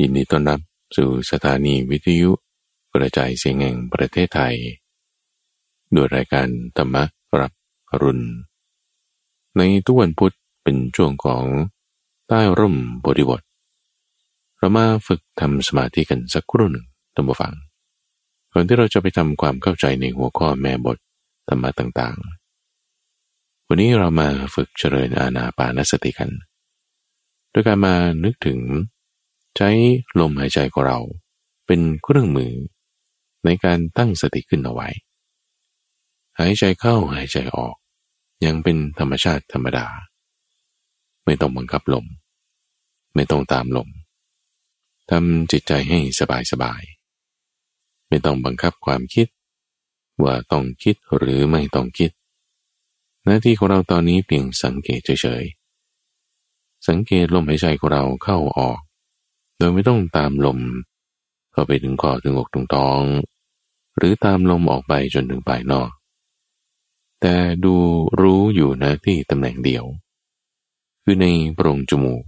ยินดีต้อนรับสู่สถานีวิทยุกระจายเสียงแห่งประเทศไทยด้วยรายการธรรมรับรุณ ในทุกวันพุธเป็นช่วงของใต้ร่มบริบท เรามาฝึกทำสมาธิกันสักครู่หนึ่งตั้งฟังก่อนที่เราจะไปทำความเข้าใจในหัวข้อแม่บทธรรมะต่างๆ วันนี้เรามาฝึกเจริญอาณาปานสติกัน โดยการมานึกถึง ใช้ลมหายใจของเรา เป็นเครื่องมือ ในการตั้งสติขึ้นเอาไว้ หายใจเข้าหายใจออก ยังเป็นธรรมชาติธรรมดา ไม่ต้องบังคับลม ไม่ต้องตามลมทำจิตใจให้สบายสบาย ไม่ต้องบังคับความคิด ว่าต้องคิดหรือไม่ต้องคิด หน้าที่ของเราตอนนี้เพียงสังเกตเฉยๆสังเกตลมหายใจของเราเข้าออก ดยไม่ต้องตามลม เข้าไปถึงคอถึงอกถึงท้อง หรือตามลมออกไปจนถึงปลายนอก แต่ดูรู้อยู่นะที่ตำแหน่งเดียว คือในโพรงจมูก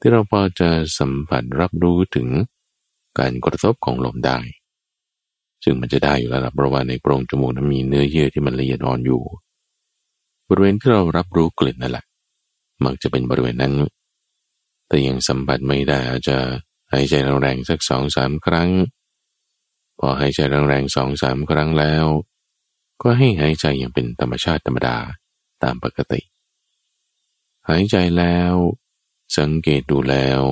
ที่เราพอจะสัมผัสรับรู้ถึงการกระทบของลมได้ ซึ่งมันจะได้อยู่แล้วเพราะว่าในโพรงจมูกนั้นมีเนื้อเยื่อที่มันละเอียดอ่อนอยู่ บริเวณที่เรารับรู้กลิ่นนั่นแหละมักจะเป็นบริเวณนั้น แต่ยังสัมผัสไม่ได้อาจจะหายใจแรงๆสักสองสามครั้ง พอหายใจแรงๆสองสามครั้งแล้ว ก็ให้หายใจอย่างเป็นธรรมชาติธรรมดาตามปกติ หายใจแล้ว สังเกตดูแล้ว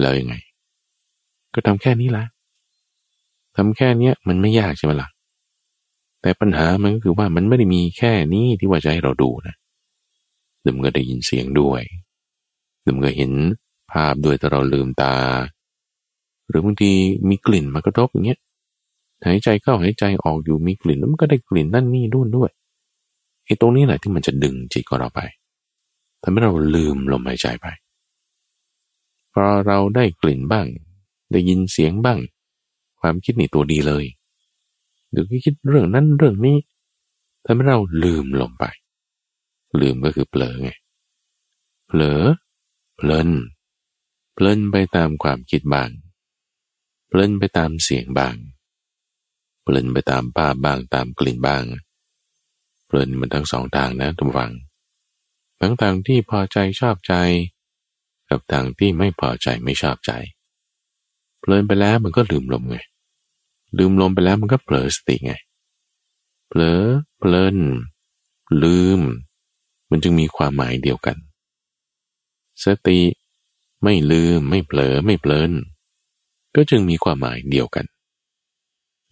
แล้วยังไง ก็ทำแค่นี้ละทำแค่นี้มันไม่ยากใช่ไหมละ่ะแต่ปัญหามันก็คือว่ามันไม่ได้มีแค่นี้ที่ว่าจะให้เราดูนะเดิมก็ได้ยินเสียงด้วย ลืมก็เห็นภาพด้วยแต่เราลืมตา หรือบางทีมีกลิ่นมากระทบอย่างเงี้ยหายใจเข้าหายใจออกอยู่มีกลิ่นแล้วมันก็ได้กลิ่นนั่นนี่ด้วยด้วยไอ้ตรงนี้แหละที่มันจะดึงจิตของเราไปทำให้เราลืมลมหายใจไปพอเราได้กลิ่นบ้าง ได้ยินเสียงบ้าง ความคิดนี่ตัวดีเลยหรือคิดเรื่องนั้นเรื่องนี้ทำให้เราลืมลมไป ลืมก็คือเผลอไงเผลอ เพลินเพลินไปตามความคิดบาง เพลินไปตามเสียงบาง เพลินไปตามภาพบางตามกลิ่นบาง เพลินมันทั้งสองทางนะทุกฝัง ทั้งทางที่พอใจชอบใจ กับทางที่ไม่พอใจไม่ชอบใจ เพลินไปแล้วมันก็ลืมลมไง ลืมลมไปแล้วมันก็เผลอสติไง เผลอ เพลิน ลืม มันจึงมีความหมายเดียวกัน สติไม่ลืมไม่เผลอไม่เพลิน ก็จึงมีความหมายเดียวกัน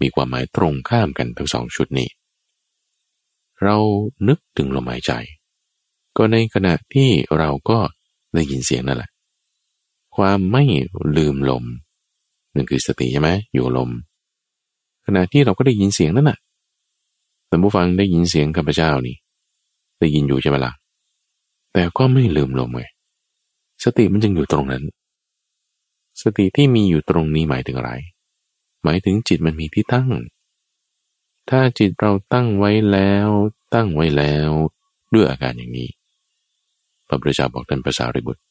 มีความหมายตรงข้ามกันทั้งสองชุดนี้ เรานึกถึงลมหายใจ ก็ในขณะที่เราก็ได้ยินเสียงนั่นแหละ ความไม่ลืมลมนั่นคือสติใช่ไหมอยู่ลม ขณะที่เราก็ได้ยินเสียงนั่นน่ะแต่ผู้ฟังได้ยินเสียงข้าพเจ้านี่ ได้ยินอยู่ใช่ไหมละ่ะแต่ก็ไม่ลืมลมไง สติมันจึงอยู่ตรงนั้น สติที่มีอยู่ตรงนี้หมายถึงอะไร หมายถึงจิตมันมีที่ตั้ง ถ้าจิตเราตั้งไว้แล้ว ตั้งไว้แล้ว ด้วยอาการอย่างนี้พระพุทธเจ้าบอกท่านภาษาริบุตร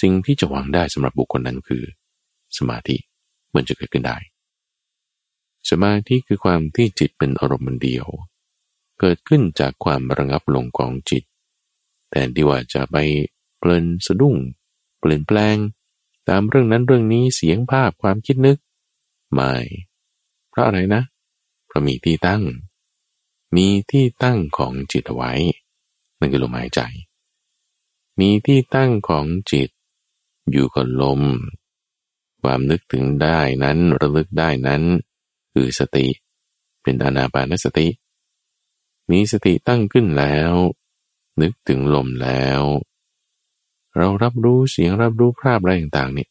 สิ่งที่จะหวังได้สำหรับบุคคลนั้นคือ สมาธิมันจะเกิดขึ้นได้ สมาธิคือความที่จิตเป็นอารมณ์เดียว เกิดขึ้นจากความระงับลงของจิต แต่ที่ว่าจะไป เพลินสะดุ้ง เปลี่ยนแปลง ตามเรื่องนั้นเรื่องนี้เสียงภาพความคิดนึก ไม่เพราะอะไรนะเพราะมีที่ตั้ง มีที่ตั้งของจิตไว้นั่นคือลมหายใจ มีที่ตั้งของจิต อยู่กับลม ความนึกถึงได้นั้นระลึกได้นั้น คือสติ เป็นอานาปานสติ มีสติตั้งขึ้นแล้ว นึกถึงลมแล้ว เรารับรู้เสียงรับรู้ภาพอะไรต่างๆเนี่ย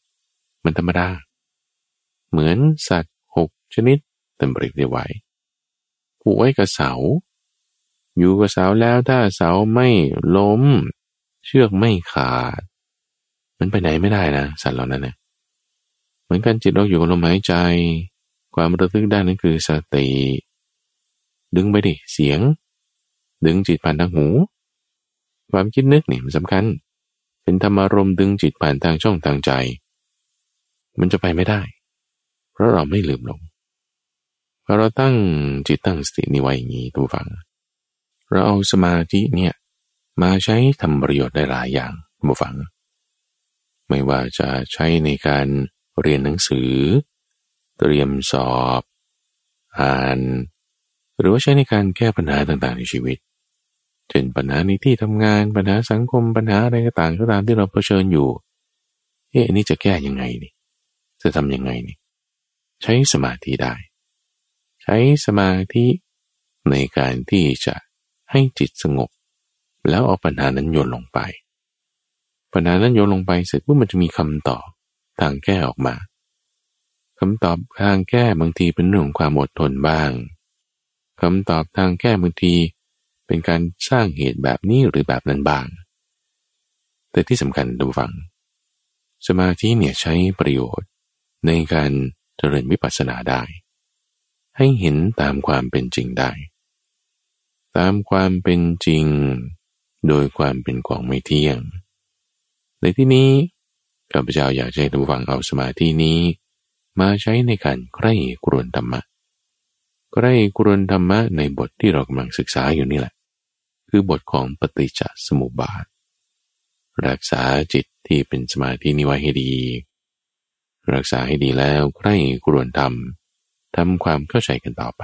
มันธรรมดา เหมือนสัตว์หกชนิดเต็มบริเวณผูกไว้กับเสา อยู่กับเสาแล้วถ้าเสาไม่ล้ม เชือกไม่ขาด มันไปไหนไม่ได้นะ สัตว์เหล่านั้นเนี่ยเหมือนกันจิตเราอยู่กับลมหายใจ ความระลึกได้นั่นคือสติ ดึงไปดิเสียง ดึงจิตผ่านทางหู ความคิดนึกนี่มันสำคัญ เป็นธรรมารมดึงจิตผ่านทางช่องทางใจ มันจะไปไม่ได้ เพราะเราไม่ลืมลงพอเราตั้งจิตตั้งสตินี้ไว้อย่างนี้ตัวฟัง เราเอาสมาธิเนี่ยมาใช้ทำประโยชน์ได้หลายอย่างตัวฟัง ไม่ว่าจะใช้ในการเรียนหนังสือ เตรียมสอบ อ่าน หรือว่าใช้ในการแก้ปัญหาต่างๆในชีวิต เช่นปัญหาในที่ทำงานปัญหาสังคมปัญหาอะไรก็ต่างก็ตามที่เราเผชิญอยู่เอ๊ะนี่จะแก้ยังไงนี่ จะทำยังไงนี่ ใช้สมาธิได้ ใช้สมาธิในการที่จะให้จิตสงบ แล้วเอาปัญหานั้นโยนลงไป ปัญหานั้นโยนลงไปเสร็จปุ๊บมันจะมีคำตอบทางแก้ออกมาคำตอบทางแก้บางทีเป็นเรื่องของความอดทนบ้างคำตอบทางแก้บางที เป็นการสร้างเหตุแบบนี้หรือแบบนั้นบ้าง แต่ที่สำคัญดูฟัง สมาธิเนี่ยใช้ประโยชน์ในการเจริญวิปัสสนาได้ ให้เห็นตามความเป็นจริงได้ ตามความเป็นจริง โดยความเป็นของไม่เที่ยง ในที่นี้ข้าพเจ้าอยากให้ทุกฟังเอาสมาธินี้ มาใช้ในการใคร่กรวนธรรมะใคร่กรวนธรรมะในบทที่เรากำลังศึกษาอยู่นี่แหละ คือบทของปฏิจจสมุปบาท รักษาจิตที่เป็นสมาธินิไว้ให้ดี รักษาให้ดีแล้วใคร่กรวนทำทำความเข้าใจกันต่อไป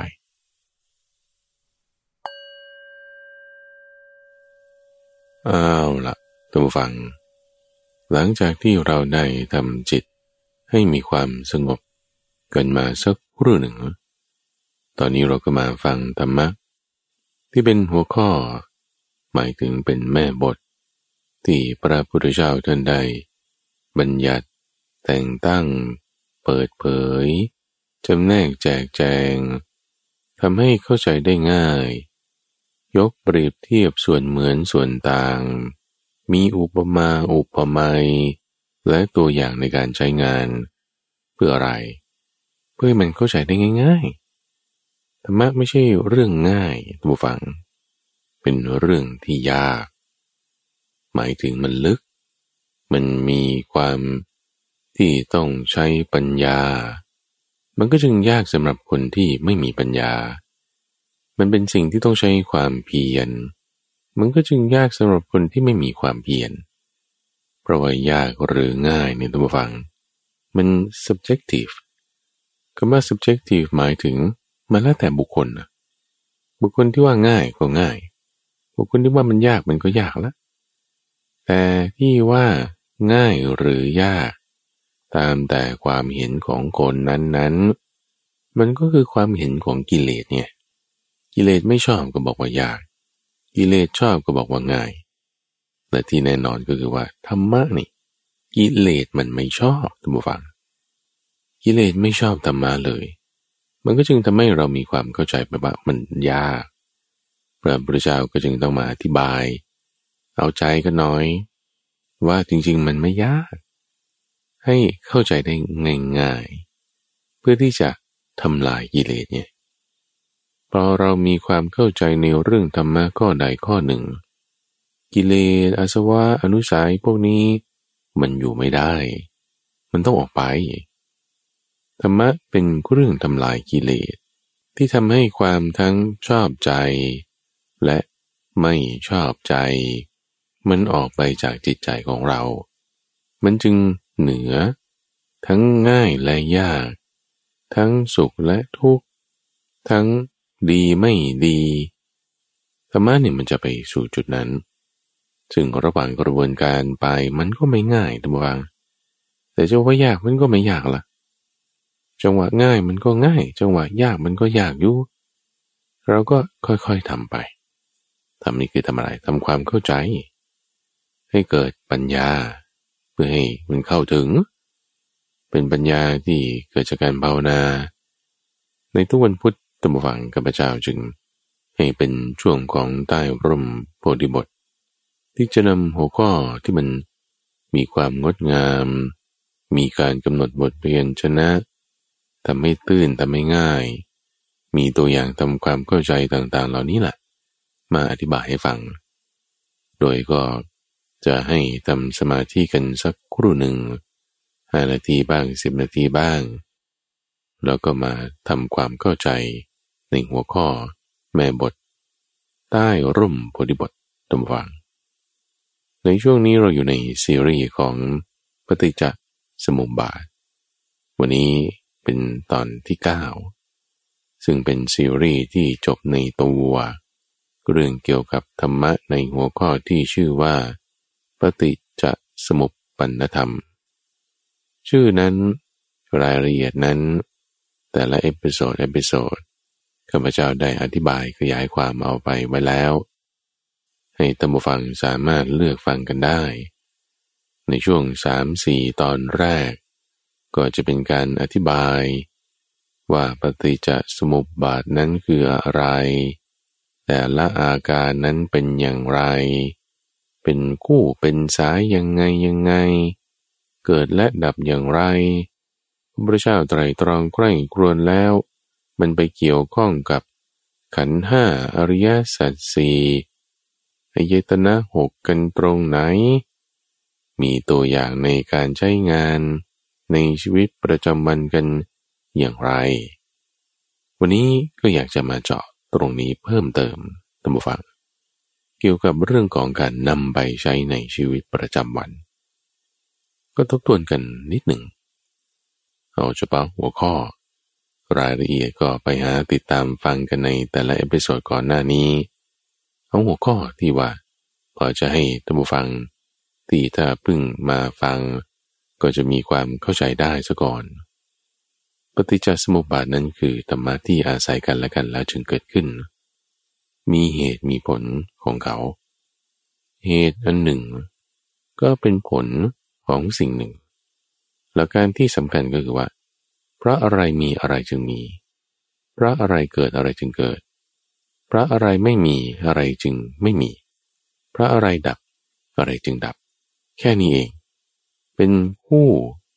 เอาละตัวฟัง หลังจากที่เราได้ทำจิตให้มีความสงบกันมาสักครู่หนึ่ง ตอนนี้เราก็มาฟังธรรมะที่เป็นหัวข้อ หมายถึงเป็นแม่บท ที่พระพุทธเจ้าท่านใด บัญญัติ แต่งตั้ง เปิดเผยจำแนกแจกแจงทำให้เข้าใจได้ง่าย ยกเปรียบเทียบส่วนเหมือนส่วนต่าง มีอุปมาอุปไมยและตัวอย่างในการใช้งาน เพื่ออะไร เพื่อมันเข้าใจได้ง่ายๆธรรมะไม่ใช่เรื่องง่ายทุกฝัง เป็นเรื่องที่ยาก หมายถึงมันลึก มันมีความที่ต้องใช้ปัญญา มันก็จึงยากสำหรับคนที่ไม่มีปัญญา มันเป็นสิ่งที่ต้องใช้ความเพียร มันก็จึงยากสำหรับคนที่ไม่มีความเพียร เพราะว่ายากหรือง่ายในตัวฟัง มัน subjective คำว่า subjective หมายถึงมันแล้วแต่บุคคลนะบุคคลที่ว่าง่ายก็ง่าย บุคคลที่ว่ามันยากมันก็ยากล้วแต่ที่ว่าง่ายหรือยาก ตามแต่ความเห็นของคนนั้นๆ มันก็คือความเห็นของกิเลสเนี่ยกิเลสไม่ชอบก็บอกว่ายาก กิเลสชอบก็บอกว่าง่ายแต่ที่แน่นอนก็คือว่าธรรมะนี่กิเลสมันไม่ชอบท่านผู้ฟัง กิเลสไม่ชอบธรรมะเลย มันก็จึงทำให้เรามีความเข้าใจไปว่ามันยาก ระพุทธเจ้าก็จึงต้องมาอธิบาย เอาใจกันน้อย ว่าจริงๆมันไม่ยาก ให้เข้าใจได้ง่ายๆ เพื่อที่จะทำลายกิเลสเนี่ยพอเรามีความเข้าใจในเรื่องธรรมะข้อใดข้อหนึ่ง กิเลสอาสวะอนุสัยพวกนี้มันอยู่ไม่ได้ มันต้องออกไป ธรรมะเป็นเรื่องทำลายกิเลสที่ทำให้ความทั้งชอบใจ และไม่ชอบใจ มันออกไปจากจิตใจของเรา มันจึงเหนือ ทั้งง่ายและยาก ทั้งสุขและทุกข์ ทั้งดีไม่ดีธรรมะเนี่ยมันจะไปสู่จุดนั้น ซึ่งระหว่างกระบวนการไปมันก็ไม่ง่ายทุกวางแต่จะว่ายากมันก็ไม่ยากละจังหวะง่ายมันก็ง่าย จังหวะยากมันก็ยากอยู่ เราก็ค่อยๆทำไป ทำนี่คือทำอะไรทำความเข้าใจ ให้เกิดปัญญา เพื่อให้มันเข้าถึง เป็นปัญญาที่เกิดจากการภาวนา ในทุกวันพุธตมฟังกับพระเจ้าจึง ให้เป็นช่วงของใต้ร่มโพธิบท ที่จะนำหัวข้อที่มันมีความงดงาม มีการกำหนดบทเรียนชนะทำให้ตื้นทำให้ง่าย มีตัวอย่างทำความเข้าใจต่างๆ เหล่านี้แหละ มาอธิบายให้ฟัง โดยก็จะให้ทำสมาธิกันสักครู่หนึ่งห้านาทีบ้างสิบนาทีบ้าง แล้วก็มาทำความเข้าใจในหัวข้อแม่บท ใต้ร่มโพธิบทตำวัง ในช่วงนี้เราอยู่ในซีรีส์ของปฏิจจสมุปบาท วันนี้เป็นตอนที่ 9 ซึ่งเป็นซีรีส์ที่จบในตัว เรื่องเกี่ยวกับธรรมะในหัวข้อที่ชื่อว่า ปฏิจจสมุปปนธรรม ชื่อนั้น รายละเอียดนั้น แต่ละ episode episode ข้าพเจ้าได้อธิบายขยายความเอาไปไว้แล้ว ให้ท่านผู้ฟังสามารถเลือกฟังกันได้ ในช่วงสามสี่ตอนแรก ก็จะเป็นการอธิบาย ว่าปฏิจจสมุปบาทนั้นคืออะไร แต่ละอาการนั้นเป็นอย่างไร เป็นคู่เป็นสายยังไงยังไง เกิดและดับอย่างไร พระเจ้าไตรตรองใกล้ครวนแล้ว มันไปเกี่ยวข้องกับ ขันห้าอริยสัจสี่อายตนะหกกันตรงไหน มีตัวอย่างในการใช้งานในชีวิตประจำวันกันอย่างไร วันนี้ก็อยากจะมาเจาะ ตรงนี้เพิ่มเติมท่านผู้ฟัง เกี่ยวกับเรื่องของการนำไปใช้ในชีวิตประจำวัน ก็ทบทวนกันนิดหนึ่ง เอาเฉพาะหัวข้อ รายละเอียดก็ไปหาติดตามฟังกันในแต่ละ episode ก่อนหน้านี้เอาหัวข้อที่ว่าพอจะให้ท่านผู้ฟังที่ถ้าเพิ่งมาฟัง ก็จะมีความเข้าใจได้ซะก่อน ปฏิจจสมุปบาทนั้นคือธรรมะที่อาศัยกันและกันแล้วจึงเกิดขึ้น มีเหตุมีผลของเขา เหตุอันหนึ่ง ก็เป็นผลของสิ่งหนึ่งแล้วการที่สำคัญก็คือว่า เพราะอะไรมีอะไรจึงมี เพราะอะไรเกิดอะไรจึงเกิด เพราะอะไรไม่มีอะไรจึงไม่มี เพราะอะไรดับอะไรจึงดับ แค่นี้เอง เป็นคู่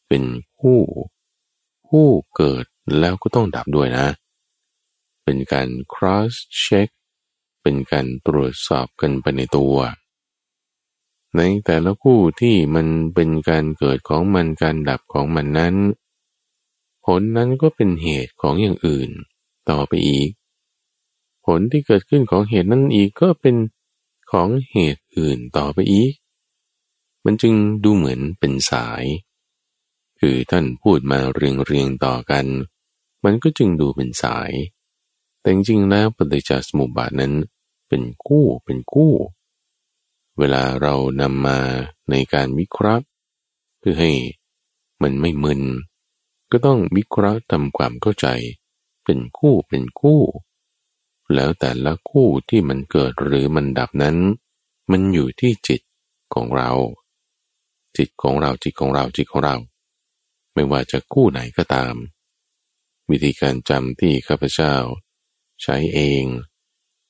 เป็นคู่ คู่เกิดแล้วก็ต้องดับด้วยนะ เป็นการ cross check เป็นการตรวจสอบกันไปในตัว ในแต่ละคู่ที่มันเป็นการเกิดของมันการดับของมันนั้น ผลนั้นก็เป็นเหตุของอย่างอื่น ต่อไปอีก ผลที่เกิดขึ้นของเหตุนั้นอีกก็เป็นของเหตุอื่นต่อไปอีก มันจึงดูเหมือนเป็นสาย คือท่านพูดมาเรียงเรียงต่อกัน มันก็จึงดูเป็นสาย แต่จริงๆแล้วปฏิจจสมุปบาทนั้นเป็นกู้เป็นกู้เวลาเรานำมาในการวิเคราะห์เพื่อให้มันไม่มึน ก็ต้องวิเคราะห์ทำความเข้าใจ เป็นคู่เป็นคู่ แล้วแต่ละคู่ที่มันเกิดหรือมันดับนั้น มันอยู่ที่จิตของเรา จิตของเราจิตของเราจิตของเรา ไม่ว่าจะคู่ไหนก็ตาม วิธีการจำที่ข้าพเจ้า ใช้เอง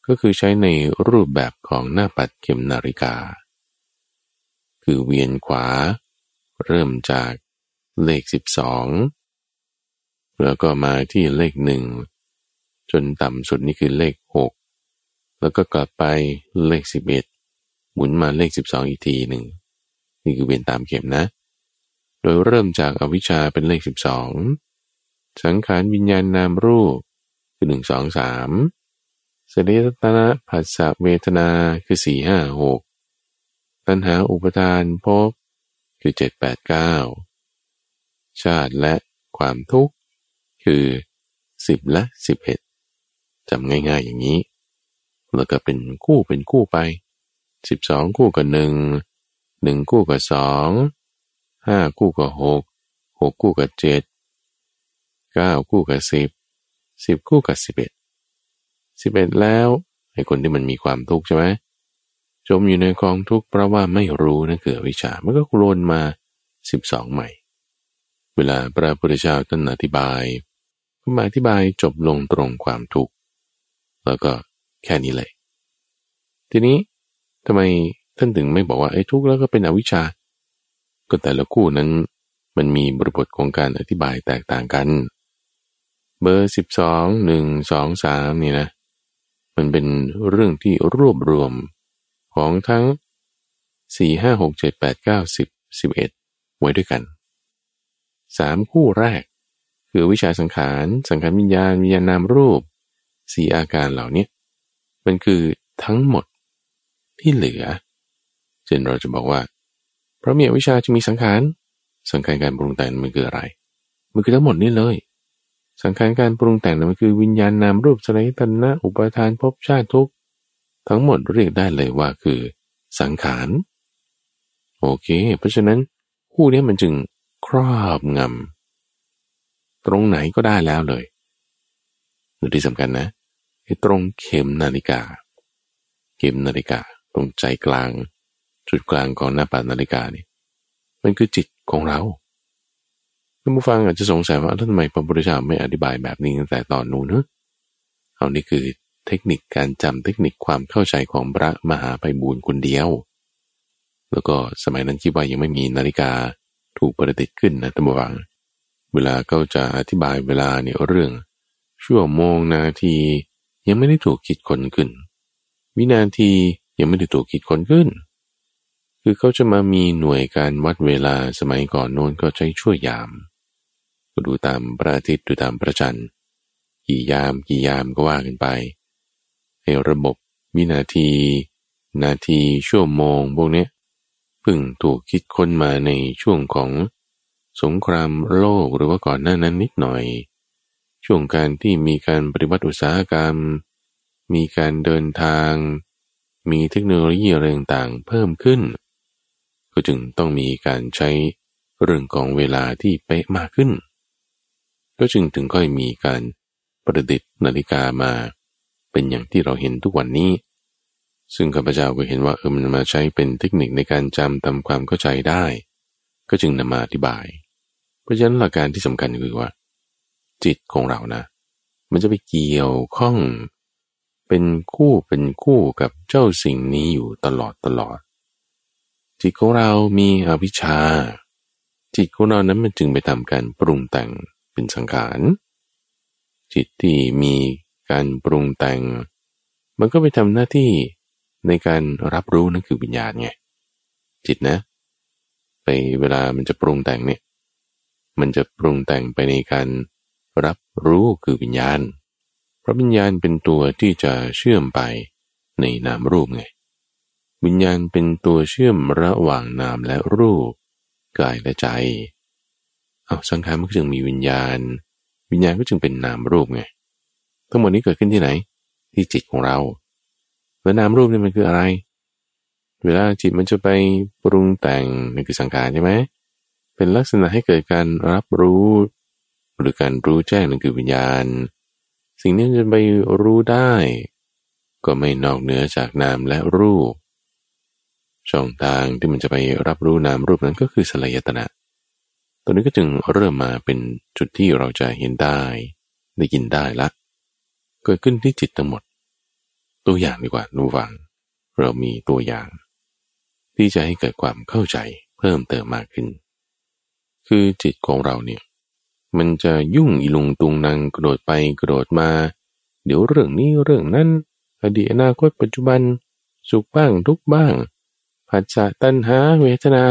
ก็คือใช้ในรูปแบบของหน้าปัดเข็มนาฬิกา คือเวียนขวา เริ่มจากเลขสิบสองแล้วก็มาที่เลขหนึ่งจนต่ำสุดนี่คือเลขหกแล้วก็กลับไปเลขสิบเอ็ดหมุนมาเลขสิบสองอีกทีหนึ่ง นี่คือเวียนตามเข็มนะ โดยเริ่มจากอวิชชาเป็นเลขสิบสองสังขารวิญญาณนามรูปคือหนึ่งสองสามสเดตนะผัสสะเวทนาคือสี่ห้าหกตัณหาอุปทานภพคือเจ็ดแปดเก้าชาติและความทุกข์คือสิบและสิบเอ็ดจำง่ายๆอย่างนี้ แล้วก็เป็นคู่เป็นคู่ไปสิบสองคู่กับหนึ่งหนึ่งคู่กับสอง ห้าคู่กับหกหกคู่กับเจ็ดเก้าคู่กับสิบสิบคู่กับสิบเอ็ดสิบเอ็ดแล้วไอ้คนที่มันมีความทุกข์ใช่ไหมจมอยู่ในกองทุกข์เพราะว่าไม่รู้นั่นคือวิชามันก็โลนมาสิบสองใหม่ เวลาพระพุทธเจ้าท่านอธิบายมาอธิบายจบลงตรงความทุกข์แล้วก็แค่นี้เลย ทีนี้ทำไมท่านถึงไม่บอกว่าไอ้ทุกข์แล้วก็เป็นอวิชชา ก็แต่ละคู่นั้นมันมีบริบทของการอธิบายแตกต่างกัน เบอร์สิบสองหนึ่งสองสามนี่นะ มันเป็นเรื่องที่รวบรวมของทั้งสี่ห้าหกเจ็ดแปดเก้าสิบสิบเอ็ดไว้ด้วยกันสามคู่แรก คือวิชาสังขาร สังขารวิญญาณวิญญาณนามรูปสี่อาการเหล่านี้มันคือทั้งหมดที่เหลือเช่นเราจะบอกว่า เพราะมีวิชาจะมีสังขาร สังขารการปรุงแต่งมันคืออะไร มันคือทั้งหมดนี้เลย สังขารการปรุงแต่งนั่นมันคือวิญญาณนามรูปสลายตนะอุปทานภพชาติทุก ทั้งหมดเรียกได้เลยว่าคือสังขาร โอเค เพราะฉะนั้นคู่นี้มันจึงครอบงำตรงไหนก็ได้แล้วเลยหรือที่สำคัญนะตรงเข็มนาฬิกา เข็มนาฬิกา ตรงใจกลาง จุดกลางของหน้าปัดนาฬิกานี่มันคือจิตของเราท่านผู้ฟังอาจจะสงสัยว่าทำไมพระพุทธเจ้าไม่อธิบายแบบนี้ตั้งแต่ตอนนู้นเนอะเอานี่คือเทคนิคการจำเทคนิคความเข้าใจของพระมหาไปบูรณ์คนเดียว แล้วก็สมัยนั้นคิดว่ายังไม่มีนาฬิกาถูกประดิษฐ์ขึ้นนะท่านผู้ฟัง เวลาเขาจะอธิบายเวลาเนี่ยเรื่อง ชั่วโมงนาทียังไม่ได้ถูกคิดคนขึ้น วินาทียังไม่ได้ถูกคิดคนขึ้น คือเขาจะมามีหน่วยการวัดเวลาสมัยก่อนโน้นก็ใช้ช่วยยามก็ดูตามพระอาทิตย์ดูตามพระจันทร์ กี่ยามกี่ยามก็ว่ากันไป ให้ระบบวินาที นาทีชั่วโมงพวกนี้เพิ่งถูกคิดค้นมาในช่วงของสงครามโลกหรือว่าก่อนหน้านั้นนิดหน่อย ช่วงการที่มีการปฏิวัติอุตสาหกรรม มีการเดินทาง มีเทคโนโลยีอะไรต่างๆเพิ่มขึ้น ก็จึงต้องมีการใช้เรื่องของเวลาที่เป๊ะมากขึ้น ก็จึงถึงค่อยมีการประดิษฐ์นาฬิกามา เป็นอย่างที่เราเห็นทุกวันนี้ ซึ่งข้าพเจ้าก็เห็นว่าเออมันมาใช้เป็นเทคนิคในการจำทำความเข้าใจได้ ก็จึงนำมาอธิบาย เพราะฉะนั้นหลักการที่สำคัญคือว่า จิตของเรานะ มันจะไปเกี่ยวข้อง เป็นคู่เป็นคู่กับเจ้าสิ่งนี้อยู่ตลอดตลอด จิตของเรามีอวิชชา จิตของเรานั้นมันจึงไปทำการปรุงแต่งเป็นสังขารจิตที่มีการปรุงแต่ง มันก็ไปทำหน้าที่ในการรับรู้นั่นคือวิญญาณไงจิตนะ ไปเวลามันจะปรุงแต่งเนี่ย มันจะปรุงแต่งไปในการรับรู้คือวิญญาณ เพราะวิญญาณเป็นตัวที่จะเชื่อมไปในนามรูปไง วิญญาณเป็นตัวเชื่อมระหว่างนามและรูป กายและใจ เอาสังขารมันก็จึงมีวิญญาณ วิญญาณก็จึงเป็นนามรูปไง ทั้งหมดนี้เกิดขึ้นที่ไหน ที่จิตของเรา แล้วนามรูปนี่มันคืออะไร เวลาจิตมันจะไปปรุงแต่งนี่คือสังขารใช่ไหม เป็นลักษณะให้เกิดการรับรู้ หรือการรู้แจ้งนั่นคือวิญญาณ สิ่งนี้จะไปรู้ได้ ก็ไม่นอกเหนือจากนามและรูป ช่องทางที่มันจะไปรับรู้นามรูปนั้นก็คือสลายตนะ ตัวนี้ก็จึงเริ่มมาเป็นจุดที่เราจะเห็นได้ ได้ยินได้ละ เกิดขึ้นที่จิตทั้งหมด ตัวอย่างดีกว่านูฟัง เรามีตัวอย่าง ที่จะให้เกิดความเข้าใจเพิ่มเติมมากขึ้น คือจิตของเราเนี่ยมันจะยุ่งอีลุงตุงนางกระโดดไปกระโดดมา เดี๋ยวเรื่องนี้เรื่องนั้น อดีตอนาคตปัจจุบัน สุขบ้างทุกบ้าง ผัสสะตัณหาเวทนา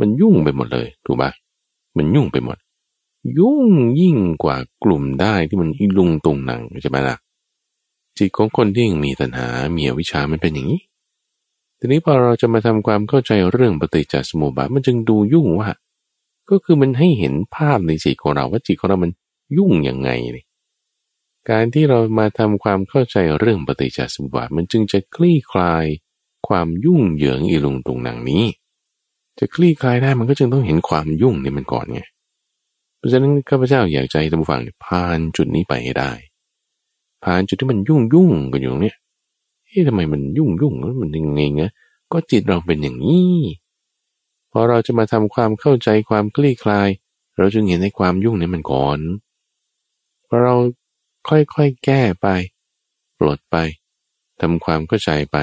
มันยุ่งไปหมดเลย ถูกปะมันยุ่งไปหมด ยุ่งยิ่งกว่ากลุ่มได้ที่มันอีลุงตุงหนังใช่ไหมล่ะจิตของคนที่ยังมีตัณหามีวิชามันเป็นอย่างนี้ ทีนี้พอเราจะมาทำความเข้าใจเรื่องปฏิจจสมุปบาทมันจึงดูยุ่งว่า ก็คือมันให้เห็นภาพในจิตของเราว่าจิตของเรามันยุ่งยังไงนี่การที่เรามาทำความเข้าใจเรื่องปฏิจจสมุปบาทมันจึงจะคลี่คลาย ความยุ่งเหยิงอีลุงตุงหนังนี้ จะคลี่คลายได้มันก็จึงต้องเห็นความยุ่งนี่มันก่อนไงเพราะฉะนั้นข้าพเจ้าอยากใจท่านผู้ฟังผ่านจุดนี้ไปให้ได้ ผ่านจุดที่มันยุ่งยุ่งกันอยู่เนี่ยเฮ้ยทำไมมันยุ่งยุ่งแล้วมันยังไงเงี้ยก็จิตเราเป็นอย่างนี้พอเราจะมาทำความเข้าใจความคลี่คลาย เราจึงเห็นในความยุ่งนี้มันก่อนพอเราค่อยๆแก้ไป ปลดไปทำความเข้าใจไป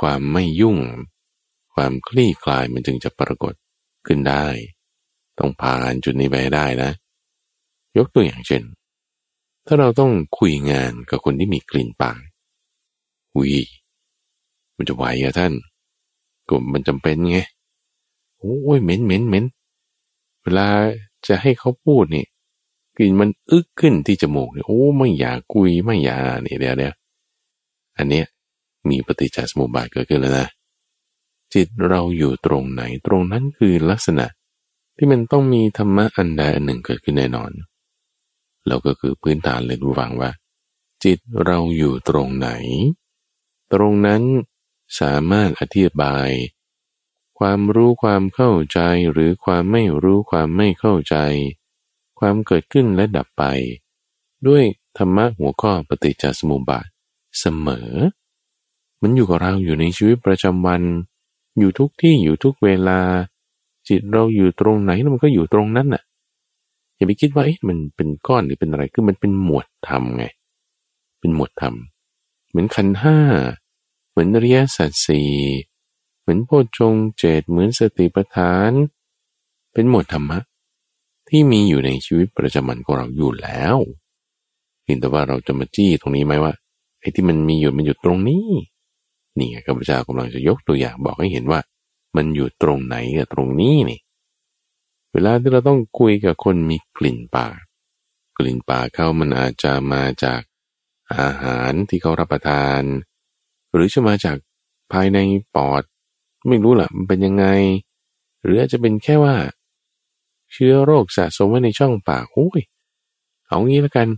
ความไม่ยุ่ง ความคลี่คลายมันจึงจะปรากฏขึ้นได้ ต้องผ่านจุดนี้ไปได้นะ ยกตัวอย่างเช่น ถ้าเราต้องคุยงานกับคนที่มีกลิ่นปากอุยมันจะไหวอะท่านก็มันจำเป็นไงโอ้ยเหม็นเหม็นเหม็นเวลาจะให้เขาพูดนี่กลิ่นมันอึกขึ้นที่จมูกเนี่ยโอ้ไม่อยากกุยไม่อยากนี่เดี๋ยวเดี๋ยวอันเนี้ย มีปฏิจจสมุปบาทเกิดขึ้นแล้วนะ จิตเราอยู่ตรงไหนตรงนั้นคือลักษณะที่มันต้องมีธรรมะอันใดอันหนึ่งเกิดขึ้นแน่นอนแล้วก็คือพื้นฐานเลยรู้ฟังว่า จิตเราอยู่ตรงไหน ตรงนั้นสามารถอธิบาย ความรู้ความเข้าใจหรือความไม่รู้ความไม่เข้าใจ ความเกิดขึ้นและดับไป ด้วยธรรมะหัวข้อปฏิจจสมุปบาทเสมอ มันอยู่กับเราอยู่ในชีวิตประจำวัน อยู่ทุกที่อยู่ทุกเวลา จิตเราอยู่ตรงไหนมันก็อยู่ตรงนั้นน่ะอย่าไปคิดว่าเอ๊ะมันเป็นก้อนหรือเป็นอะไรคือมันเป็นหมวดธรรมไง เป็นหมวดธรรมเหมือนขันห้าเหมือนเรียสัตสีเหมือนโพชงเจตเหมือนสติปัฏฐาน เป็นหมวดธรรมะที่มีอยู่ในชีวิตประจำวันของเราอยู่แล้วเพียงแต่ว่าเราจะมาจี้ตรงนี้ไหมว่าไอ้ที่มันมีอยู่มันอยู่ตรงนี้ นี่ไงข้าพเจ้ากำลังจะยกตัวอย่างบอกให้เห็นว่า มันอยู่ตรงไหนกับตรงนี้นี่ เวลาที่เราต้องคุยกับคนมีกลิ่นปากกลิ่นปากเขามันอาจจะมาจากอาหารที่เขารับประทาน หรือจะมาจากภายในปอด ไม่รู้ล่ะมันเป็นยังไง หรืออาจจะเป็นแค่ว่า เชื้อโรคสะสมไว้ในช่องปากโอ้ยเอางี้แล้วกัน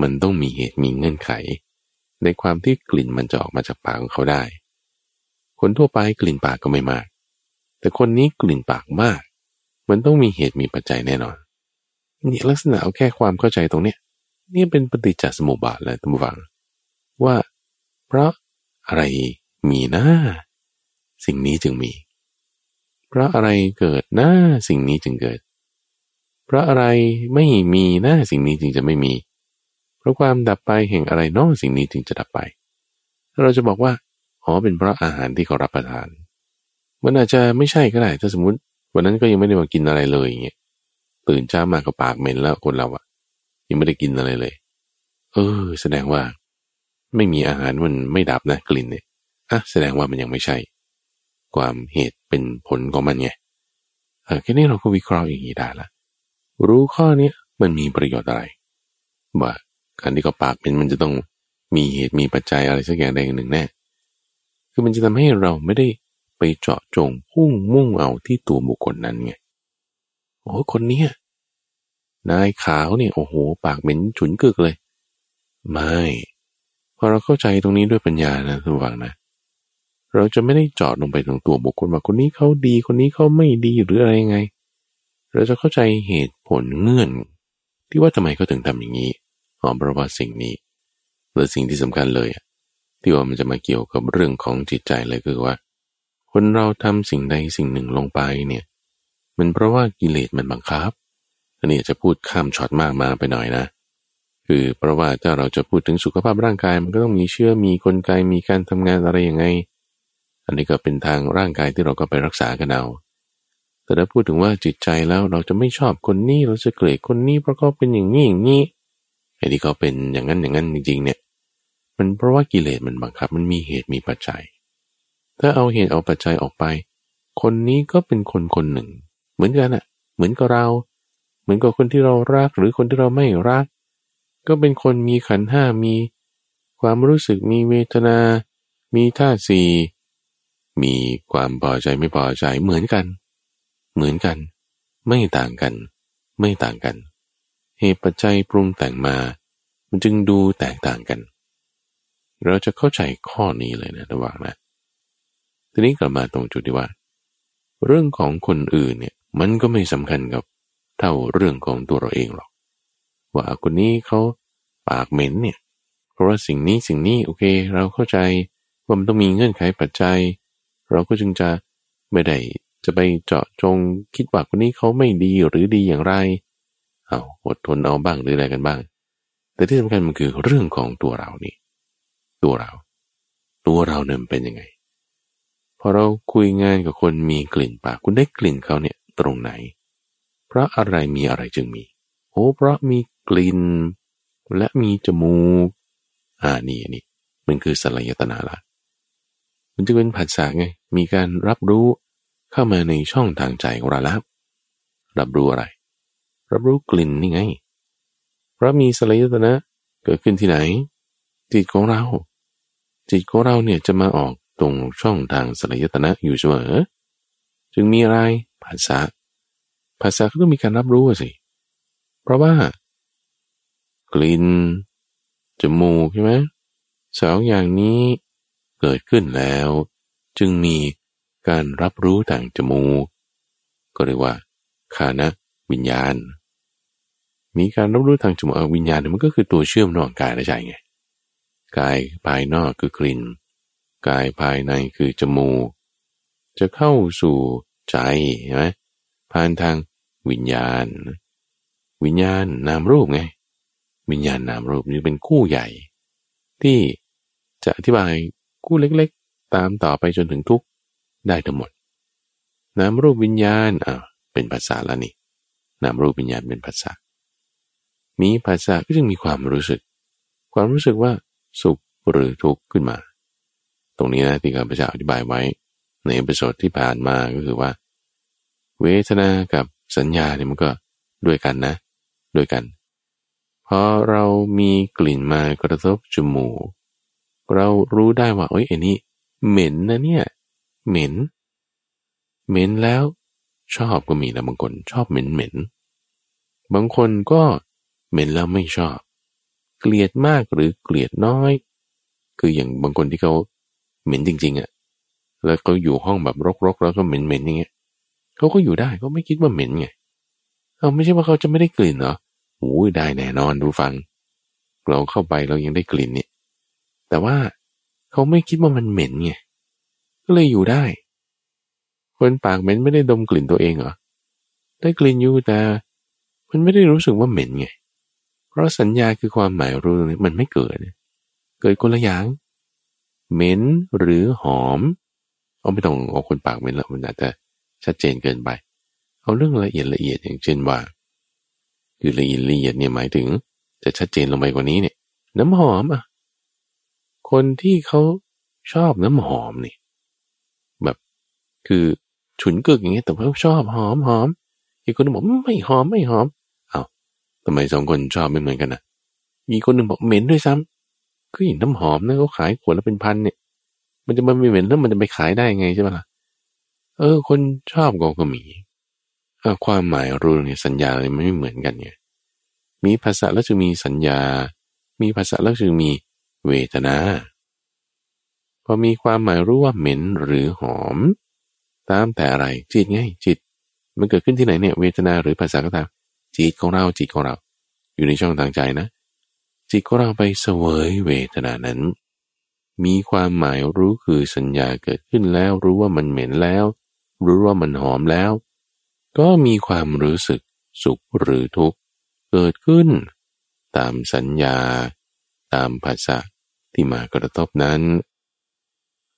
มันต้องมีเหตุมีเงื่อนไข ในความที่กลิ่นมันจะออกมาจากปากของเขาได้ คนทั่วไปกลิ่นปากก็ไม่มาก แต่คนนี้กลิ่นปากมาก มันต้องมีเหตุมีปัจจัยแน่นอนนี่ลักษณะเอาแค่ความเข้าใจตรงเนี้ยนี่เป็นปฏิจจสมุปบาทแล้วท่านผู้ฟัง ว่า เพราะอะไรมีหน้า สิ่งนี้จึงมี เพราะอะไรเกิดหน้าสิ่งนี้จึงเกิด เพราะอะไรไม่มีหน้าสิ่งนี้จึงจะไม่มี เพราะความดับไปแห่งอะไรนอกสิ่งนี้จึงจะดับไป เราจะบอกว่าอ๋อเป็นเพราะอาหารที่เขารับประทาน มันอาจจะไม่ใช่ก็ได้ ถ้าสมมติวันนั้นก็ยังไม่ได้มากินอะไรเลยอย่างเงี้ยตื่นเช้ามาก็ปากเหม็นแล้วคนเราอะยังไม่ได้กินอะไรเลย เออ แสดงว่า ไม่มีอาหารมันไม่ดับนะกลิ่นเนี่ยอะแสดงว่ามันยังไม่ใช่ ความเหตุเป็นผลของมันไงเออแค่นี้เราก็วิเคราะห์อย่างนี้ได้ละรู้ข้อนี้มันมีประโยชน์อะไรว่า การที่เขาปากเป็นมันจะต้องมีเหตุมีปัจจัยอะไรสักอย่างใดอย่างหนึ่งแน่ คือมันจะทำให้เราไม่ได้ไปเจาะจงพุ่งมุ่งเอาที่ตัวบุคคลนั้นไง โอ้คนเนี้ยนายขาวเนี่ยโอ้โห ปากเหม็นฉุนกึกเลย ไม่พอเราเข้าใจตรงนี้ด้วยปัญญานะทุกฝังนะ เราจะไม่ได้เจาะลงไปถึงตัวบุคคลว่าคนนี้เขาดีคนนี้เขาไม่ดีหรืออะไรยังไง เราจะเข้าใจเหตุผลเงื่อน ที่ว่าทำไมเขาถึงทำอย่างนี้ เพราะว่าสิ่งนี้หรือสิ่งที่สำคัญเลย ที่ว่ามันจะมาเกี่ยวกับเรื่องของจิตใจเลยคือว่า คนเราทำสิ่งใดสิ่งหนึ่งลงไปเนี่ย มันเพราะว่ากิเลสมันบังคับอันนี้จะพูดข้ามช็อตมากมาไปหน่อยนะ คือเพราะว่าถ้าเราจะพูดถึงสุขภาพร่างกายมันก็ต้องมีเชื่อมีกลไกมีการทำงานอะไรยังไง อันนี้ก็เป็นทางร่างกายที่เราก็ไปรักษากันเอาแต่ถ้าพูดถึงว่าจิตใจแล้วเราจะไม่ชอบคนนี้เราจะเกลียดคนนี้เพราะเขาเป็นอย่างนี้อย่างนี้ ไอ้ที่เขาเป็นอย่างนั้นอย่างนั้นจริงๆเนี่ย มันเพราะว่ากิเลสมันบังคับ มันมีเหตุมีปัจจัย ถ้าเอาเหตุเอาปัจจัยออกไป คนนี้ก็เป็นคนคนหนึ่ง เหมือนกันอะ่ะเหมือนกับเรา เหมือนกับคนที่เรารักหรือคนที่เราไม่รัก ก็เป็นคนมีขันห้ามี ความรู้สึกมีเวทนา มีท่าสีมีความพอใจไม่พอใจเหมือนกัน เหมือนกัน ไม่ต่างกัน ไม่ต่างกัน ตุปัจจัยปรุงแต่งมา มันจึงดูแตกต่างกัน เราจะเข้าใจข้อนี้เลยนะระหว่างนะ ทีนี้กลับมาตรงจุดที่ว่า เรื่องของคนอื่นเนี่ยมันก็ไม่สำคัญกับเท่าเรื่องของตัวเราเองหรอก ว่าคนนี้เขาปากเหม็นเนี่ย เพราะว่าสิ่งนี้สิ่งนี้โอเค เราเข้าใจว่ามันต้องมีเงื่อนไขปัจจัย เราก็จึงจะไม่ได้จะไปเจาะจงคิดว่าคนนี้เขาไม่ดีหรือดีอย่างไร เอาอดทนเอาบ้างหรืออะไรกันบ้าง แต่ที่สำคัญมันคือเรื่องของตัวเรานี่ ตัวเรา ตัวเราเนี่ยเป็นยังไง พอเราคุยงานกับคนมีกลิ่นปาก คุณได้กลิ่นเขาเนี่ยตรงไหน เพราะอะไรมีอะไรจึงมี โอ้เพราะมีกลิ่น และมีจมูก อ่านี่นี่มันคือสลายตนาละมันจะเป็นผัสสะไง มีการรับรู้เข้ามาในช่องทางใจของเราแล้ว รับรู้อะไร รับรู้กลิ่นนี่ไง เพราะมีสลายตนะเกิดขึ้นที่ไหน จิตของเรา จิตของเราเนี่ยจะมาออกตรงช่องทางสลายตนะอยู่เสมอ จึงมีอะไรภาษาภาษาก็ต้องมีการรับรู้สิ เพราะว่า กลิ่นจมูกใช่ไหมสองอย่างนี้เกิดขึ้นแล้ว จึงมีการรับรู้ทางจมูกก็เรียกว่าคานะ วิญญาณ มีการรับรู้ทางจมูกวิญญาณมันก็คือตัวเชื่อมนอกกายและใจไง กายภายนอกคือกลิ่น กายภายในคือจมูก จะเข้าสู่ใจใช่ไหมผ่านทางวิญญาณ วิญญาณนามรูปไง วิญญาณนามรูปนี้เป็นคู่ใหญ่ ที่จะอธิบายคู่เล็กๆ ตามต่อไปจนถึงทุกได้ทั้งหมดนามรูปวิญญาณอ่าเป็นภาษาแล้วนี่ นามรูปวิญญาณเป็นภาษามีภาษาก็จึงมีความรู้สึก ความรู้สึกว่าสุขหรือทุกข์ขึ้นมา ตรงนี้นะที่การพระเจ้าอธิบายไว้ ใน episode ที่ผ่านมาก็คือว่า เวทนากับสัญญาเนี่ยมันก็ด้วยกันนะ ด้วยกันพอเรามีกลิ่นมากระทบจมูกเรารู้ได้ว่าโอ้ยไอันนี้เหม็นนะเนี่ย เหม็น เหม็นแล้ว ชอบก็มีนะบางคนชอบเหม็นเหม็นบางคนก็เหม็นแล้วไม่ชอบ เกลียดมากหรือเกลียดน้อย คืออย่างบางคนที่เขาเหม็นจริง ๆอะ่ะแล้วก็อยู่ห้องแบบรกๆ แล้วก็เหม็นๆอย่างเงี้ยเขาก็อยู่ได้ก็ไม่คิดว่าเหม็นไงเอาไม่ใช่ว่าเขาจะไม่ได้กลิ่นเหรอโอ้ยได้แน่นอนดูฟัง เราเข้าไปเรายังได้กลิ่นเนี่ยแต่ว่าเขาไม่คิดว่ามันเหม็นไงก็เลยอยู่ได้ คนปากเหม็นไม่ได้ดมกลิ่นตัวเองเหรอ ได้กลิ่นอยู่แต่มันไม่ได้รู้สึกว่าเหม็นไง เพราะสัญญาคือความหมายรู้นี่มันไม่เกิด เกิดคนละอย่าง เหม็นหรือหอม เอาไม่ต้องเอาคนปากเหม็นละมันอาจจะชัดเจนเกินไป เอาเรื่องละเอียดละเอียดอย่างเช่นว่า คือละเอียดละเอียดเนี่ยหมายถึง จะชัดเจนลงไปกว่านี้เนี่ย น้ำหอมอะ คนที่เขาชอบน้ำหอมนี่ แบบคือ ฉุนกึกอย่างเงี้ยแต่ว่าชอบหอมหอมอีกคนนึงบอกไม่หอมไม่หอมเอา้าทำไมสองคนชอบไม่เหมือนกันนะมีคนหนึ่งบอกเหม็นด้วยซ้ำคืออย่างน้ำหอมนะเขาขายขวดละเป็นพันเนี่ย มันจะมันไม่เหม็นแล้วมันจะไปขายได้ไงใช่ไหมล่ะเออ คนชอบก็ก็มีความหมายรู้เนี่ยสัญญาอะไรไม่เหมือนกันไงมีภาษาแล้วจะมีสัญญา มีภาษาแล้วจะมีเวทนา พอมีความหมายรู้ว่าเหม็นหรือหอม ตามแต่อะไรจิตไงจิต มันเกิดขึ้นที่ไหนเนี่ยเวทนาหรือภาษาก็ตามจิตของเราจิตของเรา อยู่ในช่องทางใจนะ จิตของเราไปเสวยเวทนานั้น มีความหมายรู้คือสัญญาเกิดขึ้นแล้ว รู้ว่ามันเหม็นแล้ว รู้ว่ามันหอมแล้ว ก็มีความรู้สึกสุขหรือทุกข์เกิดขึ้น ตามสัญญา ตามภาษาที่มากระทบนั้น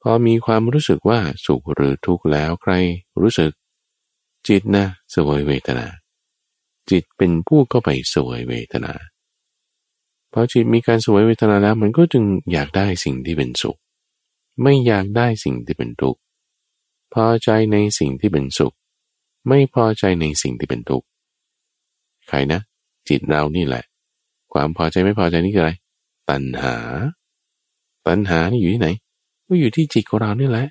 พอมีความรู้สึกว่าสุขหรือทุกข์แล้วใครรู้สึก จิตนะสวยเวทนา จิตเป็นผู้เข้าไปสวยเวทนาพอจิตมีการสวยเวทนาแล้วมันก็จึงอยากได้สิ่งที่เป็นสุข ไม่อยากได้สิ่งที่เป็นทุกข์พอใจในสิ่งที่เป็นสุข ไม่พอใจในสิ่งที่เป็นทุกข์ใครนะ จิตเรานี่แหละ ความพอใจไม่พอใจนี่คืออะไร ตัณหา ตัณหานี่อยู่ที่ไหน ก็อยู่ที่จิตของเรานี่แหละ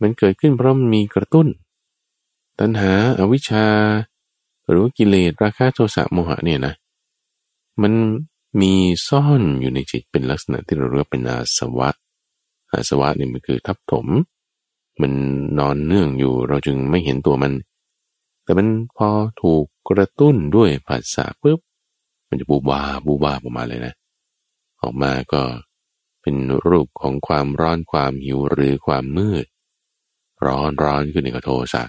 มันเกิดขึ้นเพราะมันมีกระตุ้น ตัณหาอาวิชชา หรือกิเลสราคะโทสะโมหะเนี่ยนะ มันมีซ่อนอยู่ในจิตเป็นลักษณะที่เราเรียกเป็นอาสวะอาสวะนี่มันคือทับถม มันนอนเนื่องอยู่เราจึงไม่เห็นตัวมัน แต่มันพอถูกกระตุ้นด้วยภาษาปุ๊บ มันจะบูบาบูบาออกมาเลยนะ ออกมาก็ เป็นรูปของความร้อนความหิวหรือความมืด ร้อนร้อนขึ้นในกโทสะ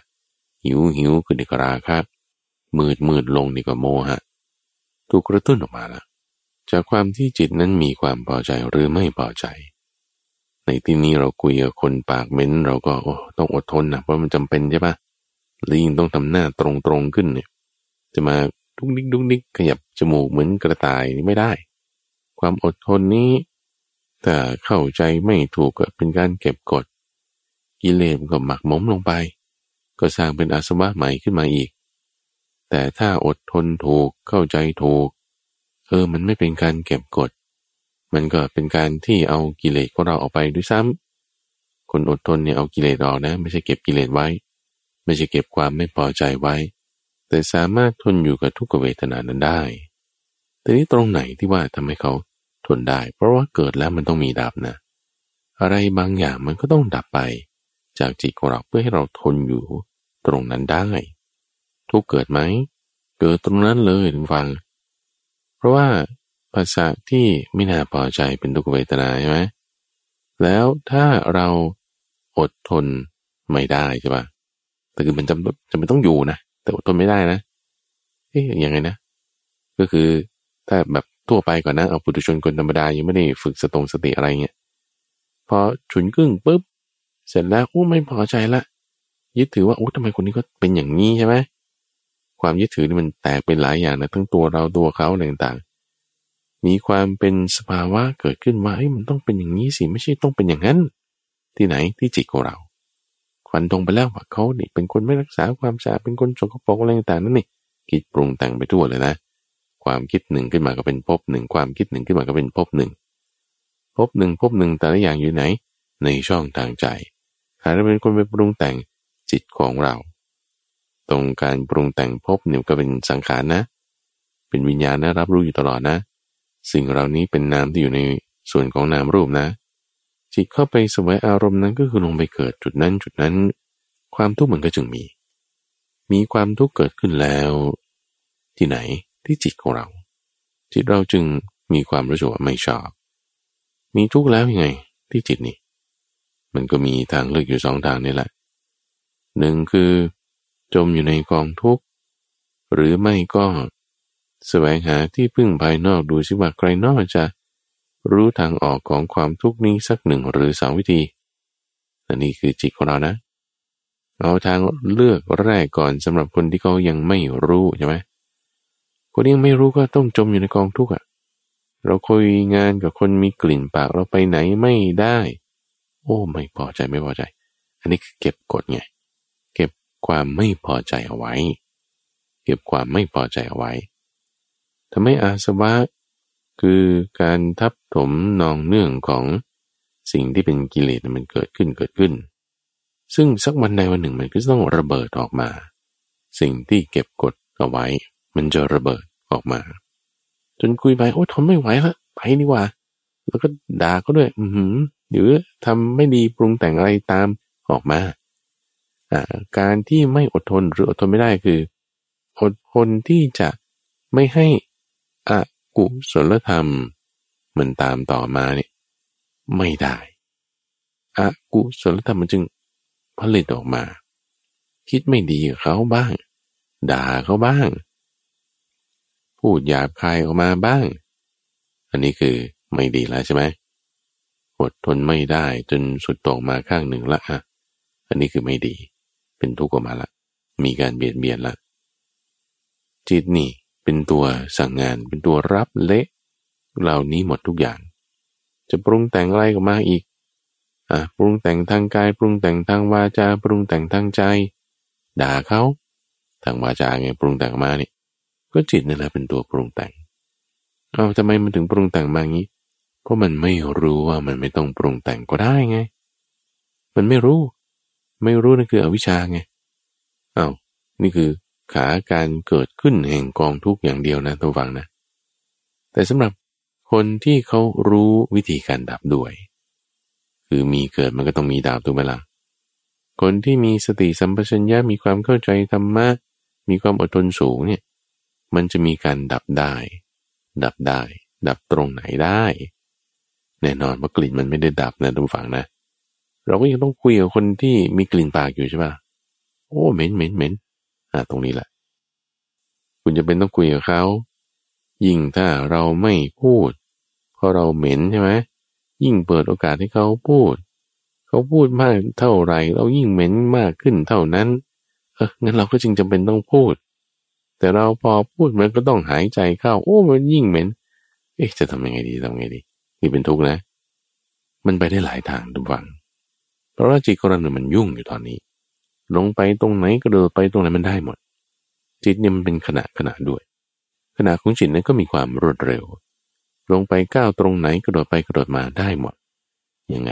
หิวหิวขึ้นในกราคะมืดมืดลงในกโมหะถูกกระตุ้นออกมาล้วจากความที่จิตนั้นมีความพอใจหรือไม่พอใจ ในที่นี้เราคุยกับคนปากเหม้นเราก็โอ้ต้องอดทนนะเพราะมันจำเป็นใช่ปะลิงต้องทำหน้าตรงตรงขึ้นเนี่ยจะมาดุ๊กดิกดุ๊กดิกขยับจมูกเหมือนกระต่ายนี่ไม่ได้ ความอดทนนี้ ถ้าเข้าใจไม่ถูกก็เป็นการเก็บกดกิเลสก็หมักหมมลงไป ก็สร้างเป็นอาสวะใหม่ขึ้นมาอีก แต่ถ้าอดทนถูกเข้าใจถูก เออมันไม่เป็นการเก็บกด มันก็เป็นการที่เอากิเลสของเราออกไปด้วยซ้ำคนอดทนเนี่ยเอากิเลสออกนะ ไม่ใช่เก็บกิเลสไว้ ไม่ใช่เก็บความไม่พอใจไว้ แต่สามารถทนอยู่กับทุกเวทนานั้นได้แต่นี้ตรงไหนที่ว่าทำให้เขา ทนได้ เพราะว่าเกิดแล้วมันต้องมีดับนะ อะไรบางอย่างมันก็ต้องดับไป จากจิตของเราเพื่อให้เราทนอยู่ตรงนั้นได้ ทุกเกิดไหม เกิดตรงนั้นเลยถึงฟังราะว่าภาษาที่ไม่น่าพอใจเป็นทุกเวทนาใช่ไหมแล้วถ้าเราอดทนไม่ได้ใช่ปะแต่คือมันจำจำเป็นต้องอยู่นะ แต่อดทนไม่ได้นะ เอ๊ยยังไงนะ ก็คือถ้าแบบ ทั่วไปก่อนนะเอาปุถุชนคนธรรมดายังไม่ได้ฝึกสตงสติอะไรเงี้ยพอฉุนกึ้งปุ๊บ เสร็จแล้วโอ้ไม่พอใจละ ยึดถือว่าโอ้ทำไมคนนี้ก็เป็นอย่างนี้ใช่ไหมความยึดถือนี่มันแตกเป็นหลายอย่างนะทั้งตัวเราตัวเขาอะไรต่างๆมีความเป็นสภาวะเกิดขึ้นว่าเฮ้ยมันต้องเป็นอย่างนี้สิไม่ใช่ต้องเป็นอย่างนั้น ที่ไหนที่จิตของเราควันตรงไปแล้วว่าเขาเนี่เป็นคนไม่รักษาความสะอาดเป็นคนสกปรกอะไรต่างๆนั่นนี่คิดปรุงแต่งไปทั่วเลยนะ ความคิดหนึ่งขึ้นมาก็เป็นภพหนึ่งความคิดหนึ่งขึ้นมาก็เป็นภพหนึ่งภพหนึ่งภพหนึ่งแต่ละอย่างอยู่ไหน ในช่องทางใจหาเป็นคนไปปรุงแต่งจิตของเรา ตรงการปรุงแต่งภพเนี่ยก็เป็นสังขารนะ เป็นวิญญาณนะรับรู้อยู่ตลอดนะ สิ่งเหล่านี้เป็นนามที่อยู่ในส่วนของนามรูปนะ จิตเข้าไปสวยอารมณ์นั้นก็คือลงไปเกิดจุดนั้นจุดนั้น ความทุกข์มันก็จึงมี มีความทุกข์เกิดขึ้นแล้ว ที่ไหน ที่จิตของเรา จิตเราจึงมีความรู้สึกว่าไม่ชอบ มีทุกข์แล้วยังไง ที่จิตนี่ มันก็มีทางเลือกอยู่สองทางนี่แหละหนึ่งคือจมอยู่ในกองทุกข์ หรือไม่ก็แสวงหาที่พึ่งภายนอกดูสิว่าใครนอกจะรู้ทางออกของความทุกข์นี้สักหนึ่งหรือสองวิธีอันนี้คือจิตของเรานะ เอาทางเลือกแรกก่อนสำหรับคนที่เขายังไม่รู้ใช่ไหม คนยังไม่รู้ก็ต้องจมอยู่ในกองทุกข์อะเราคุยงานกับคนมีกลิ่นปากเราไปไหนไม่ได้ โอ้ไม่พอใจไม่พอใจ อันนี้คือเก็บกดไง เก็บความไม่พอใจเอาไว้ เก็บความไม่พอใจเอาไว้ทำให้อาสวะ คือการทับถมนองเนื่องของสิ่งที่เป็นกิเลสมันเกิดขึ้นเกิดขึ้น ซึ่งสักวันใดวันหนึ่งมันก็ต้องระเบิดออกมา สิ่งที่เก็บกดเอาไว้ มันจะระเบิดออกมา จนคุยไปโอ้ทนไม่ไหวละไปดีกว่า แล้วก็ด่าเขาด้วย อืมหรือทำไม่ดีปรุงแต่งอะไรตามออกมาการที่ไม่อดทนหรืออดทนไม่ได้คือ อดทนที่จะไม่ให้อกุศลธรรม มันตามต่อมาเนี่ยไม่ได้อกุศลธรรมมันจึงผลิตออกมา คิดไม่ดีกับเขาบ้าง ด่าเขาบ้าง พูดหยาบคายออกมาบ้าง อันนี้คือไม่ดีแล้วใช่ไหมอดทนไม่ได้จนสุดตรงมาข้างหนึ่งละอะ อันนี้คือไม่ดี เป็นทุกข์ออกมาละ มีการเบียดเบียนละ จิตนี่เป็นตัวสั่งงานเป็นตัวรับเละ เหล่านี้หมดทุกอย่าง จะปรุงแต่งอะไรก็มาอีกอะปรุงแต่งทางกายปรุงแต่งทางวาจาปรุงแต่งทางใจ ด่าเขาทางวาจาไงปรุงแต่งมานี่ ก็จิตนี่แหละเป็นตัวปรุงแต่งเอาทำไมมันถึงปรุงแต่งมางี้ เพราะมันไม่รู้ว่ามันไม่ต้องปรุงแต่งก็ได้ไง มันไม่รู้ ไม่รู้นั่นคืออวิชชาไงเอา้านี่คือขาการเกิดขึ้นแห่งกองทุกอย่างเดียวนะตัวฟังนะ แต่สำหรับคนที่เขารู้วิธีการดับด้วย คือมีเกิดมันก็ต้องมีดับถูกไหมละ่ะคนที่มีสติสัมปชัญญะมีความเข้าใจธรรมะมีความอดทนสูงเนี่ย มันจะมีการดับได้ ดับได้ ดับตรงไหนได้ แน่นอนว่ากลิ่นมันไม่ได้ดับนะทุกฝั่งนะ เราก็ยังต้องคุยกับคนที่มีกลิ่นปากอยู่ใช่ปะโอ้เหม็นเหม็นเหม็นอ่าตรงนี้แหละ คุณจะเป็นต้องคุยกับเขายิ่งถ้าเราไม่พูด เพราะเราเหม็นใช่ไหมยิ่งเปิดโอกาสให้เขาพูด เขาพูดมากเท่าไหร่ เรายิ่งเหม็นมากขึ้นเท่านั้น เอองั้นเราก็จึงจำเป็นต้องพูด แต่เราพอพูดมันก็ต้องหายใจเข้า โอ้มันยิ่งเหม็น เอ๊ะจะทำยังไงดีทำยังไงดี นี่เป็นทุกข์นะ มันไปได้หลายทางทุกฝัง เพราะว่าจิตของเราเนี่ยมันยุ่งอยู่ตอนนี้ ลงไปตรงไหนก็เดินไปตรงไหนมันได้หมด จิตเนี่ยมันเป็นขณะขณะด้วย ขณะของจิตนั้นก็มีความรวดเร็ว ลงไปก้าวตรงไหนกระโดดไปกระโดดมาได้หมด ยังไง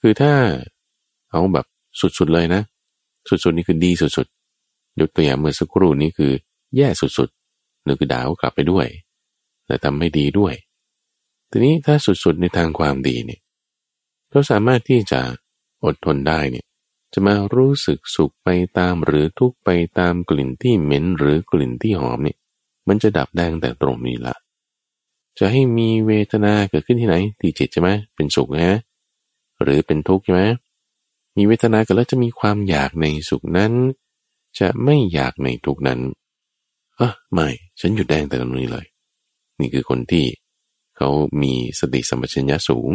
คือถ้าเอาแบบสุดๆเลยนะ สุดๆนี่คือดีสุดๆยกตัวอย่างเมื่อสักครู่นี้คือ แย่สุดๆนึกคือดาวกลับไปด้วยแต่ทำไม่ดีด้วย ทีนี้ถ้าสุดๆในทางความดีเนี่ยเราสามารถที่จะอดทนได้เนี่ยจะมารู้สึกสุขไปตามหรือทุกไปตามกลิ่นที่เหม็นหรือกลิ่นที่หอมเนี่ยมันจะดับแดงแต่ตรงนี้ละ จะให้มีเวทนาเกิดขึ้นที่ไหนที่จิตใช่ไหมเป็นสุขนะหรือเป็นทุกข์ใช่ไหมมีเวทนาเกิดแล้วจะมีความอยากในสุขนั้น จะไม่อยากในทุกนั้น อะไม่ ฉันหยุดแดงแต่ตรงนี้เลย นี่คือคนที่เขามีสติสัมปชัญญะสูง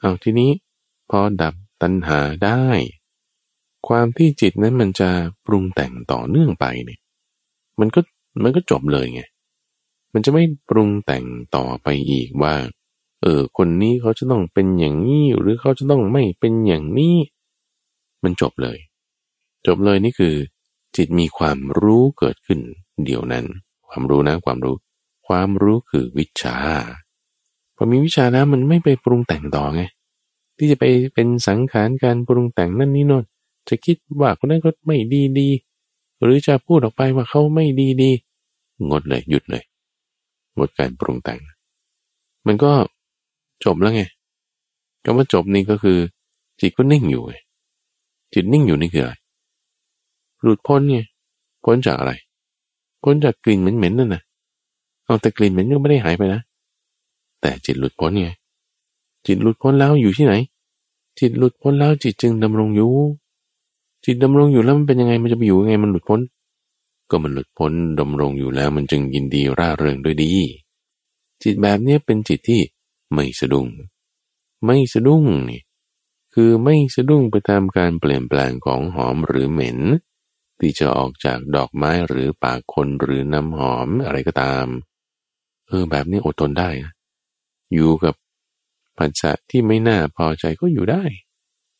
เอาทีนี้พอดับตัณหาได้ ความที่จิตนั้นมันจะปรุงแต่งต่อเนื่องไปเนี่ยมันก็มันก็จบเลยไง มันจะไม่ปรุงแต่งต่อไปอีกว่า เออ คนนี้เขาจะต้องเป็นอย่างนี้หรือเขาจะต้องไม่เป็นอย่างนี้ มันจบเลย จบเลยนี่คือ จิตมีความรู้เกิดขึ้น เดี๋ยวนั้น ความรู้นะความรู้ ความรู้คือวิชาพอมีวิชาแล้วมันไม่ไปปรุงแต่งต่อไงที่จะไปเป็นสังขารการปรุงแต่งนั่นนี่นนจะคิดว่าคนนั้นก็ไม่ดีดีหรือจะพูดออกไปว่าเขาไม่ดีดีงดเลยหยุดเลยงดการปรุงแต่ง มันก็จบแล้วไงคำว่าจบนี่ก็คือ จิตก็นิ่งอยู่ไงจิตนิ่งอยู่นี่คืออะไรหลุดพ้นไงพ้นจากอะไร พ้นจากกลิ่นเหม็นๆนั่นนะเอาแต่กลิ่นเหม็นก็ไม่ได้หายไปนะ แต่จิตหลุดพ้นไง จิตหลุดพ้นแล้วอยู่ที่ไหน จิตหลุดพ้นแล้วจิตจึงดำรงอยู่ จิตดำรงอยู่แล้วมันเป็นยังไง มันจะไปอยู่ยังไง มันหลุดพ้น ก็มันหลุดพ้นดำรงอยู่แล้วมันจึงยินดีร่าเริงด้วยดี จิตแบบนี้เป็นจิตที่ไม่สะดุ้ง ไม่สะดุ้งนี่คือไม่สะดุ้งไปตามการเปลี่ยนแปลงของหอมหรือเหม็น ที่จะออกจากดอกไม้หรือปากคนหรือน้ำหอมอะไรก็ตาม เออแบบนี้อดทนได้นะอยู่กับผัสสะที่ไม่น่าพอใจก็อยู่ได้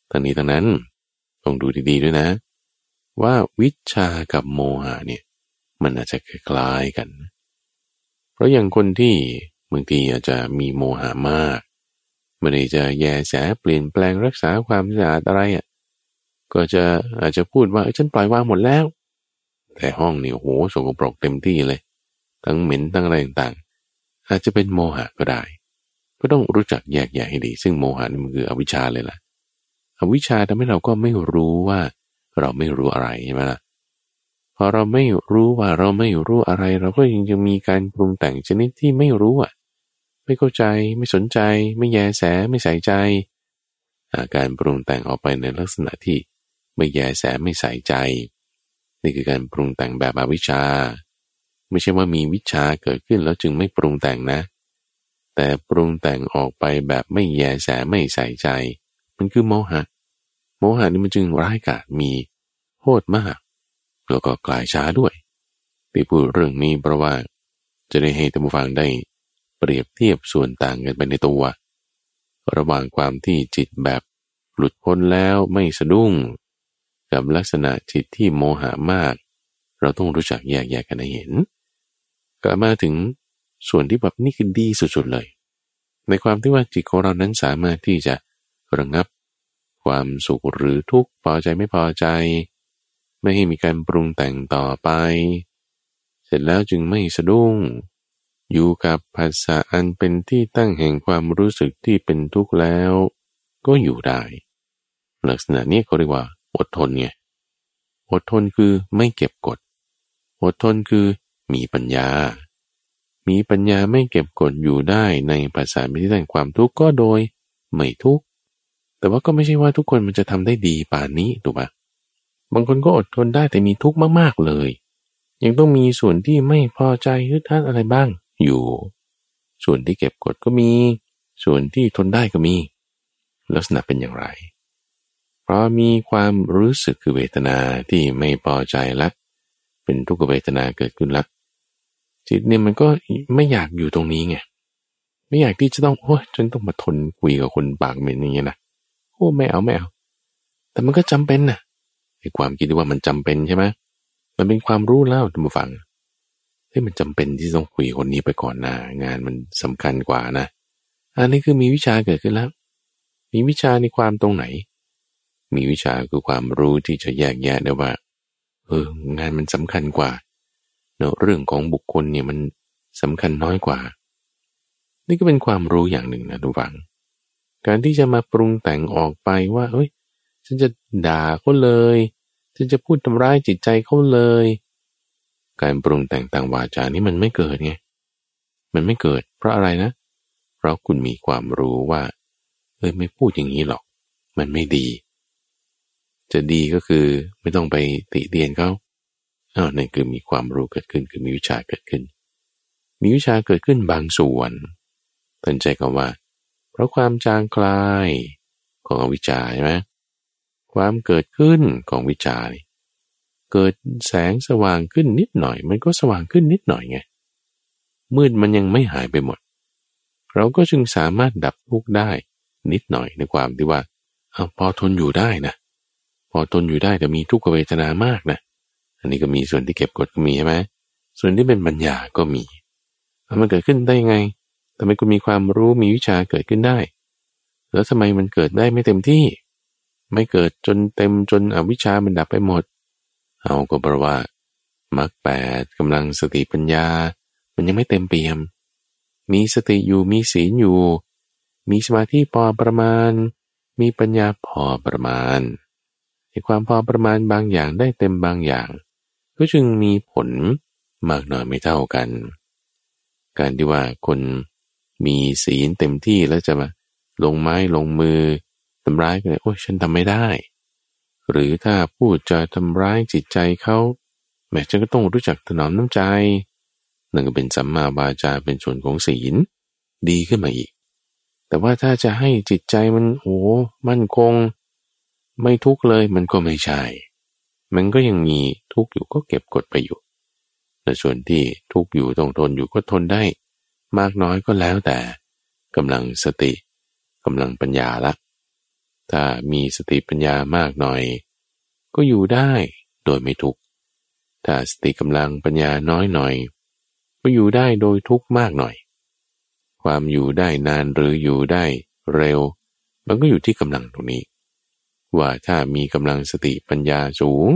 ทั้งนี้ทั้งนั้นต้องดูดีๆด้วยนะ ว่าวิชากับโมหะเนี่ย มันอาจจะคล้ายกัน เพราะอย่างคนที่บางทีอาจจะมีโมหะมากไม่ได้จะแยแสเปลี่ยนแปลงรักษาความสะอาดอะไรอะ ก็จะอาจจะพูดว่าฉันปล่อยวางหมดแล้ว แต่ห้องนี่โหสกปรกเต็มที่เลย ทั้งเหม็นทั้งอะไรต่างๆ อาจจะเป็นโมหะก็ได้ ก็ต้องรู้จักแยกแยะให้ดี ซึ่งโมหะนี่มันคืออวิชชาเลยล่ะ อวิชชาทำให้เราก็ไม่รู้ว่าเราไม่รู้อะไรใช่ไหมล่ะพอเราไม่รู้ว่าเราไม่รู้อะไร เราก็ยังจะมีการปรุงแต่งชนิดที่ไม่รู้อะ ไม่เข้าใจไม่สนใจ ไม่แยแสไม่ใส่ใจอาการปรุงแต่งออกไปในลักษณะที่ ไม่แยแสไม่ใส่ใจ นี่คือการปรุงแต่งแบบอวิชชา ไม่ใช่ว่ามีวิชาเกิดขึ้นแล้วจึงไม่ปรุงแต่งนะ แต่ปรุงแต่งออกไปแบบไม่แยแสไม่ใส่ใจ มันคือโมหะ โมหะนี่มันจึงร้ายกาจมีโทษมากแล้วก็กลายช้าด้วยที่พูดเรื่องนี้เพราะว่า จะได้ให้ท่านผู้ฟังได้เปรียบเทียบส่วนต่างกันไปในตัว ระหว่างความที่จิตแบบหลุดพ้นแล้วไม่สะดุ้ง กับลักษณะจิตที่โมหะมาก เราต้องรู้จักแยกแยกกันให้เห็นกลับมาถึงส่วนที่แบบนี่คือดีสุดๆเลย ในความที่ว่าจิตของเรานั้นสามารถที่จะระงับ ความสุขหรือทุกข์พอใจไม่พอใจ ไม่ให้มีการปรุงแต่งต่อไป เสร็จแล้วจึงไม่สะดุ้ง อยู่กับภาษาอันเป็นที่ตั้งแห่งความรู้สึกที่เป็นทุกข์แล้ว ก็อยู่ได้ ลักษณะนี้เขาเรียกว่า อดทนไงอดทนคือไม่เก็บกด อดทนคือมีปัญญา มีปัญญาไม่เก็บกดอยู่ได้ในภาษาไม่ได้ความทุกข์ก็โดยไม่ทุกข์ แต่ว่าก็ไม่ใช่ว่าทุกคนมันจะทำได้ดีป่านนี้ถูกปะบางคนก็อดทนได้แต่มีทุกข์มากๆเลย ยังต้องมีส่วนที่ไม่พอใจฮึดฮัดอะไรบ้างอยู่ ส่วนที่เก็บกดก็มี ส่วนที่ทนได้ก็มี ลักษณะเป็นอย่างไร พราะมีความรู้สึกคือเวทนาที่ไม่พอใจละ เป็นทุกขเวทนาเกิดขึ้นละ จิตเนี่ยมันก็ไม่อยากอยู่ตรงนี้ไง ไม่อยากที่จะต้องโอ้ยฉันต้องมาทนคุยกับคนปากเหม็นอย่างเงี้ยนะโอ้ไม่เอาไม่เอา แต่มันก็จำเป็นนะไอ้ความคิดที่ว่ามันจำเป็นใช่ไหมมันเป็นความรู้แล้วท่านผู้ฟังเฮ้มันจำเป็นที่ต้องคุยคนนี้ไปก่อนนะงานมันสำคัญกว่านะ อันนี้คือมีวิชาเกิดขึ้นแล้ว มีวิชาในความตรงไหน มีวิชาคือความรู้ที่จะแยกแยะได้ว่า เอองานมันสำคัญกว่าเนอะเรื่องของบุคคลเนี่ยมันสำคัญน้อยกว่า นี่ก็เป็นความรู้อย่างหนึ่งนะทุกฝัง การที่จะมาปรุงแต่งออกไปว่า เอ้ย ฉันจะด่าเขาเลย ฉันจะพูดทำร้ายจิตใจเขาเลย การปรุงแต่งต่างวาจานี่มันไม่เกิดไง มันไม่เกิด เพราะอะไรนะ เพราะคุณมีความรู้ว่า เอ้ยไม่พูดอย่างนี้หรอก มันไม่ดี จะดีก็คือไม่ต้องไปติเตียนเขาอ้าวนั่นคือมีความรู้เกิดขึ้นคือมีวิชาเกิดขึ้น มีวิชาเกิดขึ้นบางส่วนตั้งใจคำว่า เพราะความจางคลายของอวิชชาใช่ไหมความเกิดขึ้นของวิชาเกิดแสงสว่างขึ้นนิดหน่อย มันก็สว่างขึ้นนิดหน่อยไงมืดมันยังไม่หายไปหมด เราก็จึงสามารถดับทุกข์ได้นิดหน่อยในความที่ว่าเอาพอทนอยู่ได้นะ พอทนอยู่ได้แต่มีทุกขเวทนามากนะอันนี้ก็มีส่วนที่เก็บกดก็มีใช่ไหมส่วนที่เป็นปัญญาก็มีมันเกิดขึ้นได้ยังไงทำไมคุณมีความรู้มีวิชาเกิดขึ้นได้ แล้วทำไมมันเกิดได้ไม่เต็มที่ ไม่เกิดจนเต็มจนอวิชามันดับไปหมด เอาก็เพราะว่ามรรคแปดกำลังสติปัญญา มันยังไม่เต็มเปี่ยม มีสติอยู่มีศีลอยู่ มีสมาธิพอประมาณ มีปัญญาพอประมาณ ความพอประมาณบางอย่างได้เต็มบางอย่าง ก็จึงมีผลมากน้อยไม่เท่ากัน การที่ว่าคนมีศีลเต็มที่แล้วจะมาลงไม้ลงมือทำร้ายกันโอ้ยฉันทำไม่ได้ หรือถ้าพูดจะทำร้ายจิตใจเขาแม้ฉันก็ต้องรู้จักถนอมน้ำใจนั่นก็เป็นสัมมาบาจาเป็นส่วนของศีลดีขึ้นมาอีก แต่ว่าถ้าจะให้จิตใจมันโอ้มั่นคง ไม่ทุกข์เลยมันก็ไม่ใช่ มันก็ยังมีทุกข์อยู่ก็เก็บกดไปอยู่ แต่ส่วนที่ทุกข์อยู่ต้องทนอยู่ก็ทนได้ มากน้อยก็แล้วแต่กำลังสติกำลังปัญญาละ ถ้ามีสติปัญญามากหน่อย ก็อยู่ได้โดยไม่ทุกข์ ถ้าสติกำลังปัญญาน้อยหน่อย ก็อยู่ได้โดยทุกข์มากหน่อย ความอยู่ได้นานหรืออยู่ได้เร็ว มันก็อยู่ที่กำลังตรงนี้ ว่าถ้ามีกำลังสติปัญญาสูง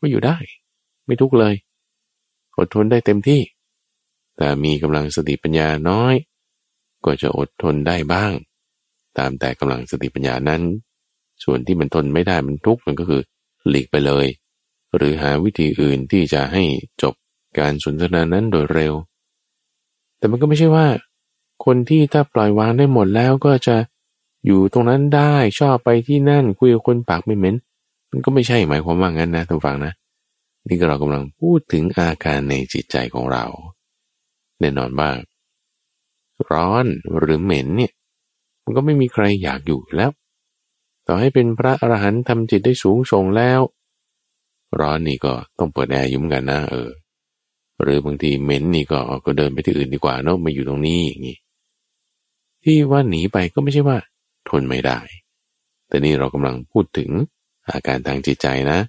ก็อยู่ได้ ไม่ทุกเลย อดทนได้เต็มที่ แต่มีกำลังสติปัญญาน้อย ก็จะอดทนได้บ้าง ตามแต่กำลังสติปัญญานั้น ส่วนที่มันทนไม่ได้มันทุกข์มันก็คือหลีกไปเลย หรือหาวิธีอื่นที่จะให้จบการสนทนานั้นโดยเร็ว แต่มันก็ไม่ใช่ว่า คนที่ถ้าปล่อยวางได้หมดแล้วก็จะ อยู่ตรงนั้นได้ชอบไปที่นั่นคุยกับคนปากไม่เหม็นมันก็ไม่ใช่หมายความว่างั้นนะท่านฟังนะ นี่ก็เรากำลังพูดถึงอาการในจิตใจของเรา แน่นอนว่าร้อนหรือเหม็นเนี่ยมันก็ไม่มีใครอยากอยู่แล้ว ต่อให้เป็นพระอรหันต์ทำจิตได้สูงส่งแล้ว ร้อนนี่ก็ต้องเปิดแอร์ยุ่มกันนะเออ หรือบางทีเหม็นนี่ก็ก็เดินไปที่อื่นดีกว่าเนาะมาอยู่ตรงนี้อย่างนี้ที่ว่าหนีไปก็ไม่ใช่ว่า ทนไม่ได้ แต่นี่เรากำลังพูดถึงอาการทางจิตใจนะ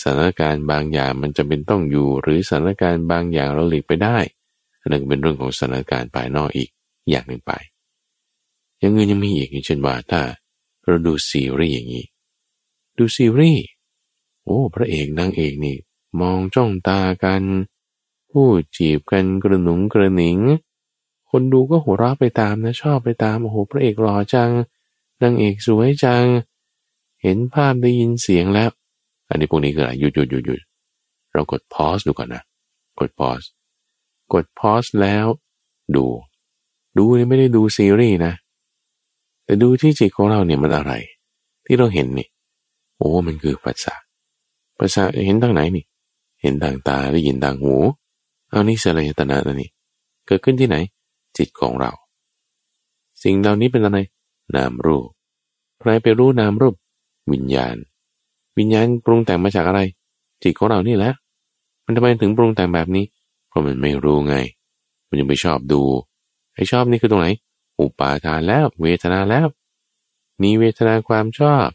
สถานการณ์บางอย่างมันจะเป็นต้องอยู่ หรือสถานการณ์บางอย่างเราหลีกไปได้นนั้นเป็นเรื่องของสถานการณ์ภายนอกอีกอย่างหนึ่งไปยังเงินยังมีอีกอย่างเช่นว่าถ้าเราดูซีรีส์อย่างนี้ ดูซีรีส์โอ้พระเอกนางเอกนี่ มองจ้องตากัน พูดจีบกันกระหนุงกระหนิง คนดูก็หัวเราะไปตามนะชอบไปตามโอ้โหพระเอกหล่อจังนางเอกสวยจัง เห็นภาพได้ยินเสียงแล้ว อันนี้พวกนี้คืออะไรหยุดหยุดหยุดหยุดเรากดพอสดูก่อนนะ กดพอสกดพอสแล้วดู ดูนี่ไม่ได้ดูซีรีส์นะ แต่ดูที่จิตของเราเนี่ยมันอะไร ที่เราเห็นนี่โอ้มันคือภาษาภาษาเห็นทางไหนนี่ เห็นทางตาได้ยินทางหูเอานี่สลายตนะนี่เกิดขึ้นที่ไหน จิตของเรา สิ่งเหล่านี้เป็นอะไร นามรูป ใครไปรู้นามรูป วิญญาณ วิญญาณปรุงแต่งมาจากอะไร จิตของเรานี่แหละมันทำไมถึงปรุงแต่งแบบนี้ เพราะมันไม่รู้ไง มันยังไม่ชอบดูไอ้ชอบนี่คือตรงไหน อุปาทานแล้ว เวทนาแล้ว มีเวทนาความชอบ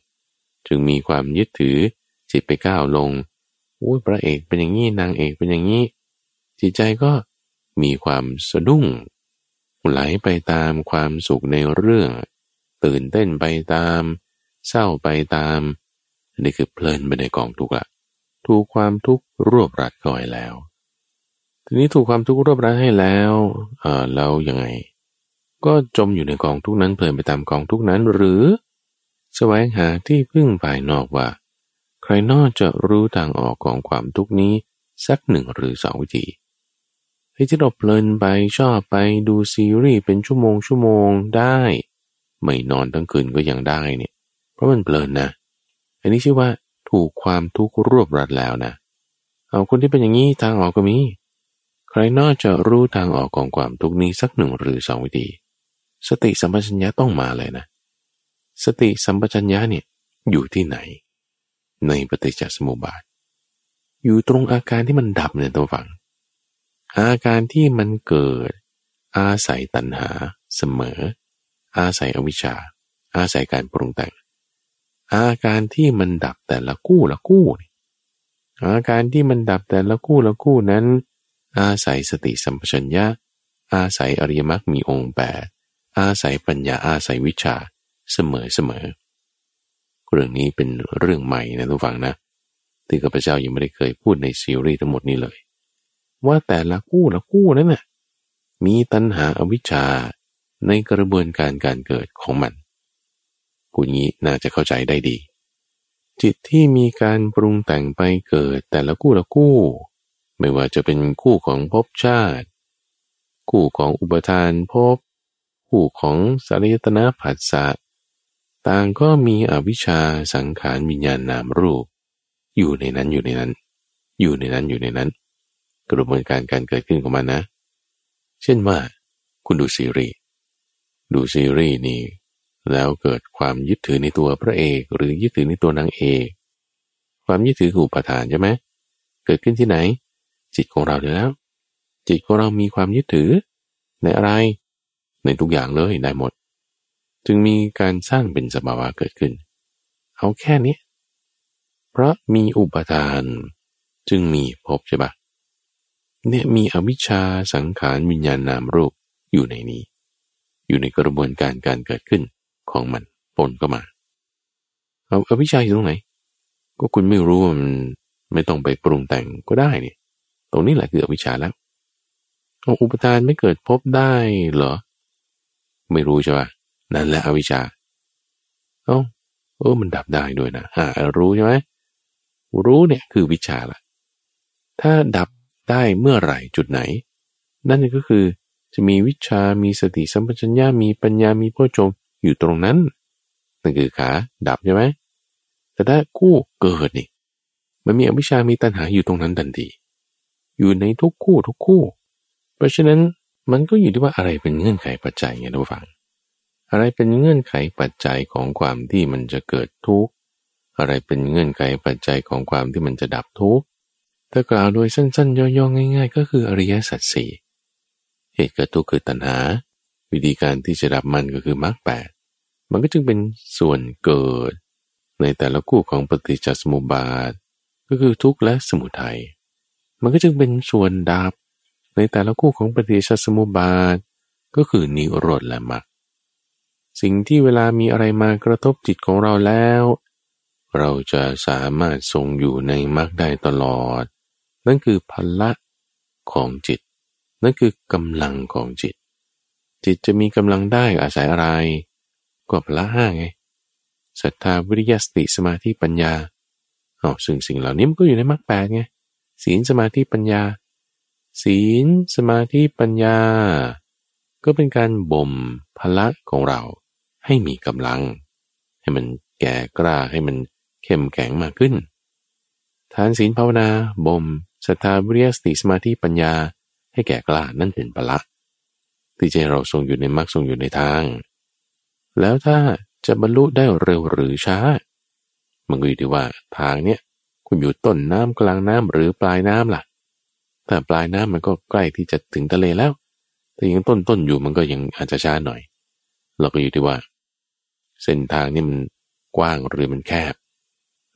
จึงมีความยึดถือจิตไปก้าวลงอุ้ยพระเอกเป็นอย่างนี้นางเอกเป็นอย่างนี้จิตใจก็มีความสะดุ้ง ไหลไปตามความสุขในเรื่อง ตื่นเต้นไปตาม เศร้าไปตาม นี่คือเพลินไปในกองทุกข์ละถูกความทุกข์รวบรัดก่อยแล้ว ทีนี้ถูกความทุกข์รวบรัดให้แล้วเออแล้วยังไง ก็จมอยู่ในกองทุกนั้นเพลินไปตามกองทุกนั้นหรือแสวงหาที่พึ่งภายนอกว่า ใครนอกจะรู้ทางออกของความทุกนี้สักหนึ่งหรือสองวิธี ที่เราเพลินไปชอบไปดูซีรีส์เป็นชั่วโมงชั่วโมงได้ ไม่นอนทั้งคืนก็ยังได้เนี่ย เพราะมันเพลินนะ อันนี้ชื่อว่าถูกความทุกข์รวบรัดแล้วนะ เอาคนที่เป็นอย่างนี้ทางออกก็มี ใครนอกจะรู้ทางออกของความทุกข์นี้สักหนึ่งหรือสองวิธี สติสัมปชัญญะต้องมาเลยนะ สติสัมปชัญญะเนี่ยอยู่ที่ไหน ในปฏิจจสมุปบาท อยู่ตรงอาการที่มันดับเนี่ยตัวฝัง อาการที่มันเกิด อาศัยตัณหาเสมอ อาศัยอวิชชา อาศัยการปรุงแต่ง อาการที่มันดับแต่ละคู่ละคู่อาการที่มันดับแต่ละคู่ละคู่นั้น อาศัยสติสัมปชัญญะ อาศัยอริยมรรคมีองค์แปดอาศัยปัญญาอาศัยวิชาเสมอเสมอเรื่องนี้เป็นเรื่องใหม่นะทุกฝังนะที่ข้าพเจ้ายังไม่ได้เคยพูดในซีรีส์ทั้งหมดนี้เลย ว่าแต่ละคู่ละคู่นั้นน่ะมีตัณหาอวิชชาในกระบวนการการเกิดของมันพูดงี้น่าจะเข้าใจได้ดี จิตที่มีการปรุงแต่งไปเกิดแต่ละคู่ละคู่ ไม่ว่าจะเป็นคู่ของภพชาติ คู่ของอุปทานภพ คู่ของสารยตนาผัสสะต่างก็มีอวิชชาสังขารวิญญาณนามรูป อยู่ในนั้นอยู่ในนั้น อยู่ในนั้นอยู่ในนั้น กระบวนการการเกิดขึ้นของมันนะ เช่นว่า คุณดูซีรีส์ดูซีรีส์นี่แล้วเกิดความยึดถือในตัวพระเอก หรือยึดถือในตัวนางเอกความยึดถือออุปทานใช่ไหมเกิดขึ้นที่ไหน จิตของเราแล้ว จิตของเรามีความยึดถือ ในอะไร ในทุกอย่างเลยได้หมด จึงมีการสร้างเป็นสภาวะเกิดขึ้น เอาแค่นี้ เพราะมีอุปทาน จึงมีภพใช่ปะ เนี่ยมีอวิชชาสังขารวิญญาณนามรูปอยู่ในนี้ อยู่ในกระบวนการการเกิดขึ้นของมันปนเข้ามาเอาอวิชชาอยู่ตรงไหน ก็คุณไม่รู้มันไม่ต้องไปปรุงแต่งก็ได้เนี่ย ตรงนี้แหละคืออวิชชาแล้วเอาอุปทานไม่เกิดพบได้เหรอ ไม่รู้ใช่ปะนั่นแหละอวิชชาเอ้าเออมันดับได้ด้วยนะอ่ารู้ใช่ไหมรู้เนี่ยคือวิชาละถ้าดับ ได้เมื่อไหร่จุดไหน นั่นก็คือจะมีวิชา มีสติสัมปชัญญะ มีปัญญา มีพ่อจงอยู่ตรงนั้น นั่นคือขาดับใช่ไหม แต่ถ้าคู่เกิดนี่มันมีอวิชามีตัณหาอยู่ตรงนั้นทันที อยู่ในทุกคู่ทุกคู่ เพราะฉะนั้นมันก็อยู่ที่ว่าอะไรเป็นเงื่อนไขปัจจัยไงทุกฝัง อะไรเป็นเงื่อนไขปัจจัยของความที่มันจะเกิดทุกข์ อะไรเป็นเงื่อนไขปัจจัยของความที่มันจะดับทุกข์ ถ้ากล่าวโดยสั้นๆ ย่อๆง่ายๆ ก็คืออริยสัจสี่เหตุเกิดทุกข์คือตัณหา วิธีการที่จะดับมันก็คือมรรคแปดมันก็จึงเป็นส่วนเกิด ในแต่ละคู่ของปฏิจจสมุปบาท ก็คือทุกข์และสมุทัยมันก็จึงเป็นส่วนดับ ในแต่ละคู่ของปฏิจจสมุปบาท ก็คือนิโรธและมรรคสิ่งที่เวลามีอะไรมากระทบจิตของเราแล้ว เราจะสามารถทรงอยู่ในมรรคได้ตลอด นั่นคือพละของจิต นั่นคือกำลังของจิต จิตจะมีกำลังได้อาศัยอะไร ก็พละห้าไงศรัทธาวิริยสติสมาธิปัญญาอ๋อซึ่งสิ่งเหล่านี้มันก็อยู่ในมรรคแปดไงศีลสมาธิปัญญา ศีลสมาธิปัญญา ก็เป็นการบ่มพละของเราให้มีกำลัง ให้มันแก่กล้าให้มันเข้มแข็งมากขึ้น ทานศีลภาวนาบ่ม ศรัทธาวิริยสติสมาธิปัญญาให้แก่กล้านั่นเป็นพละที่จะเราทรงอยู่ในมรรคทรงอยู่ในทาง แล้วถ้าจะบรรลุได้เร็วหรือช้า มันก็อยู่ที่ว่าทางเนี้ยคุณอยู่ต้นน้ำกลางน้ำหรือปลายน้ำล่ะ ถ้าปลายน้ำมันก็ใกล้ที่จะถึงทะเลแล้ว แต่ยังต้นต้นอยู่มันก็ยังอาจจะช้าหน่อย เราก็อยู่ที่ว่า เส้นทางนี่มันกว้างหรือมันแคบ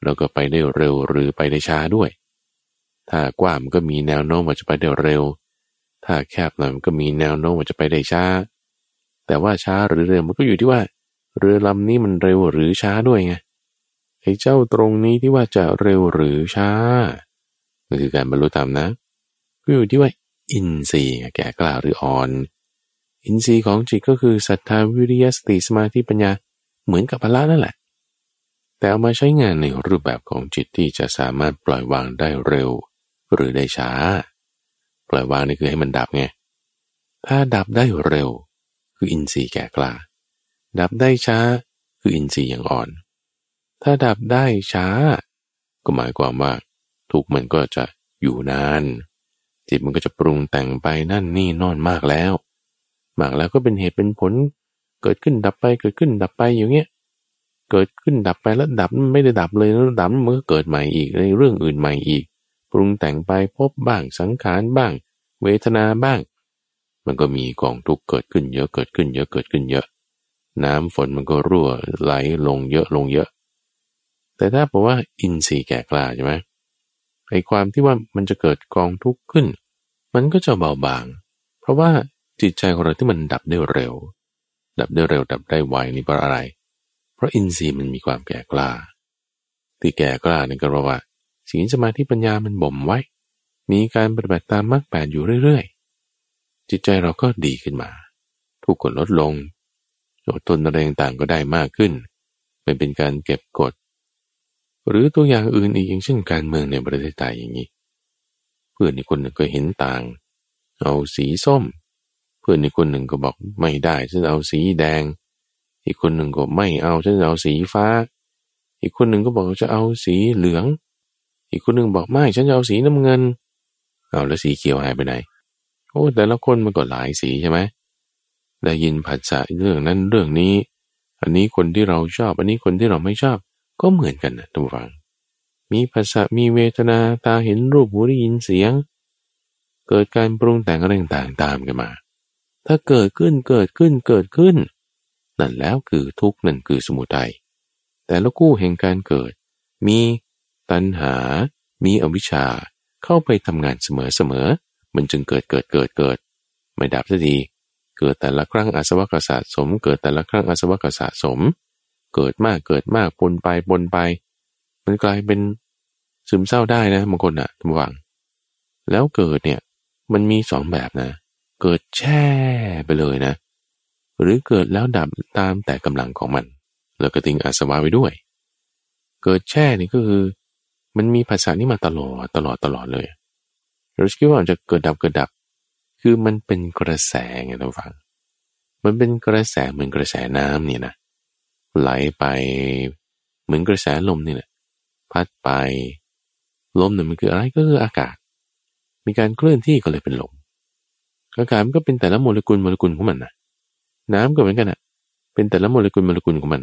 เราก็ไปได้เร็วหรือไปได้ช้าด้วย ถ้ากว้างมันก็มีแนวโน้มว่าจะไปได้เร็ว ถ้าแคบหน่อยมันก็มีแนวโน้มว่าจะไปได้ช้า แต่ว่าช้าหรือเร็วมันก็อยู่ที่ว่า เรือลำนี้มันเร็วหรือช้าด้วยไงไอ้เจ้าตรงนี้ที่ว่าจะเร็วหรือช้านั่นคือการบรรลุธรรมนะก็อยู่ที่ว่าอินทรีย์แก่กล้าหรืออ่อน อินทรีย์ของจิตก็คือศรัทธาวิริยสติสมาธิปัญญาเหมือนกับพละนั่นแหละ แต่เอามาใช้งานในรูปแบบของจิตที่จะสามารถปล่อยวางได้เร็ว หรือได้ช้า ปล่อยวางนี่คือให้มันดับไง ถ้าดับได้เร็ว คืออินทรีย์แก่กล้า ดับได้ช้าคืออินทรีย์อย่างอ่อน ถ้าดับได้ช้า ก็หมายความว่าทุกมันก็จะอยู่นาน จิตมันก็จะปรุงแต่งไปนั่นนี่นอนมากแล้ว มากแล้วก็เป็นเหตุเป็นผล เกิดขึ้นดับไปเกิดขึ้นดับไปอย่างเงี้ยเกิดขึ้นดับไปแล้วดับไม่ได้ดับเลยแล้วดับมันก็เกิดใหม่อีกในเรื่องอื่นใหม่อีก ปรุงแต่งไปพบบ้างสังขารบ้าง เวทนาบ้าง มันก็มีกองทุกข์เกิดขึ้นเยอะเกิดขึ้นเยอะเกิดขึ้นเยอะ น้ำฝนมันก็รั่วไหลลงเยอะลงเยอะ แต่ถ้าบอกว่าอินทรีย์แก่กล้าใช่ไหมไอ้ความที่ว่ามันจะเกิดกองทุกข์ขึ้น มันก็จะเบาบาง เพราะว่าจิตใจของเราที่มันดับได้เร็ว ดับได้เร็วดับได้ไวนี่เพราะอะไร เพราะอินทรีย์มันมีความแก่กล้า ที่แก่กล้านี่ก็เพราะว่า ศีลสมาธิปัญญามันบ่มไว้ มีการปฏิบัติตามมรรคแปดอยู่เรื่อยๆ จิตใจเราก็ดีขึ้นมา ทุกข์กดลดลงอดทนอะไรต่างก็ได้มากขึ้นไม่เป็นการเก็บกด หรือตัวอย่างอื่นอีกอย่างเช่นการเมืองในประเทศไทยอย่างนี้ เพื่อนอีกคนหนึ่งก็เห็นต่าง เอาสีส้ม เพื่อนอีกคนหนึ่งก็บอกไม่ได้ฉันเอาสีแดง อีกคนหนึ่งก็ไม่เอาฉันเอาสีฟ้า อีกคนหนึ่งก็บอกจะเอาสีเหลือง อีกคนหนึ่งบอกไม่ฉันจะเอาสีน้ำเงิน เอาแล้วสีเขียวหายไปไหน โอ้แต่ละคนมันก็หลายสีใช่ไหมได้ยินผัสสะเรื่องนั้นเรื่องนี้ อันนี้คนที่เราชอบ อันนี้คนที่เราไม่ชอบ ก็เหมือนกันนะทุกฝัง มีภาษามีเวทนาตาเห็นรูปหูได้ยินเสียง เกิดการปรุงแต่งอะไรต่างๆตามกันมา ถ้าเกิดขึ้นเกิดขึ้นเกิดขึ้น นั่นแล้วคือทุกข์นั่นคือสมุทัยแต่ละกู้แห่งการเกิด มี ตัณหา มีอวิชชาเข้าไปทำงานเสมอเสมอมันจึงเกิดเกิดเกิดเกิด ไม่ดับสักทีเกิดแต่ละครั้งอาสวะกสะสม เกิดแต่ละครั้งอาสวะกสะสม เกิดมากเกิดมากปนไปปนไป มันกลายเป็นซึมเศร้าได้นะบางคนอะทุกวัง แล้วเกิดเนี่ยมันมีสองแบบนะ เกิดแช่ไปเลยนะ หรือเกิดแล้วดับตามแต่กำลังของมัน แล้วก็ทิ้งอาสวะไว้ด้วย เกิดแช่นี่ก็คือ มันมีภาษานี้มาตลอดตลอดตลอดเลยเราคิดว่าจะเกิดดับเกิดดับ คือมันเป็นกระแสไงท่านฟัง มันเป็นกระแสเหมือนกระแสน้ำเนี่ยนะไหลไปเหมือนกระแสลมนี่แหละพัดไป ลมเนี่ยมันคืออะไรก็คืออากาศ มีการเคลื่อนที่ก็เลยเป็นลมอากาศมันก็เป็นแต่ละโมเลกุลโมเลกุลของมันนะน้ำก็เหมือนกันอะ เป็นแต่ละโมเลกุลโมเลกุลของมัน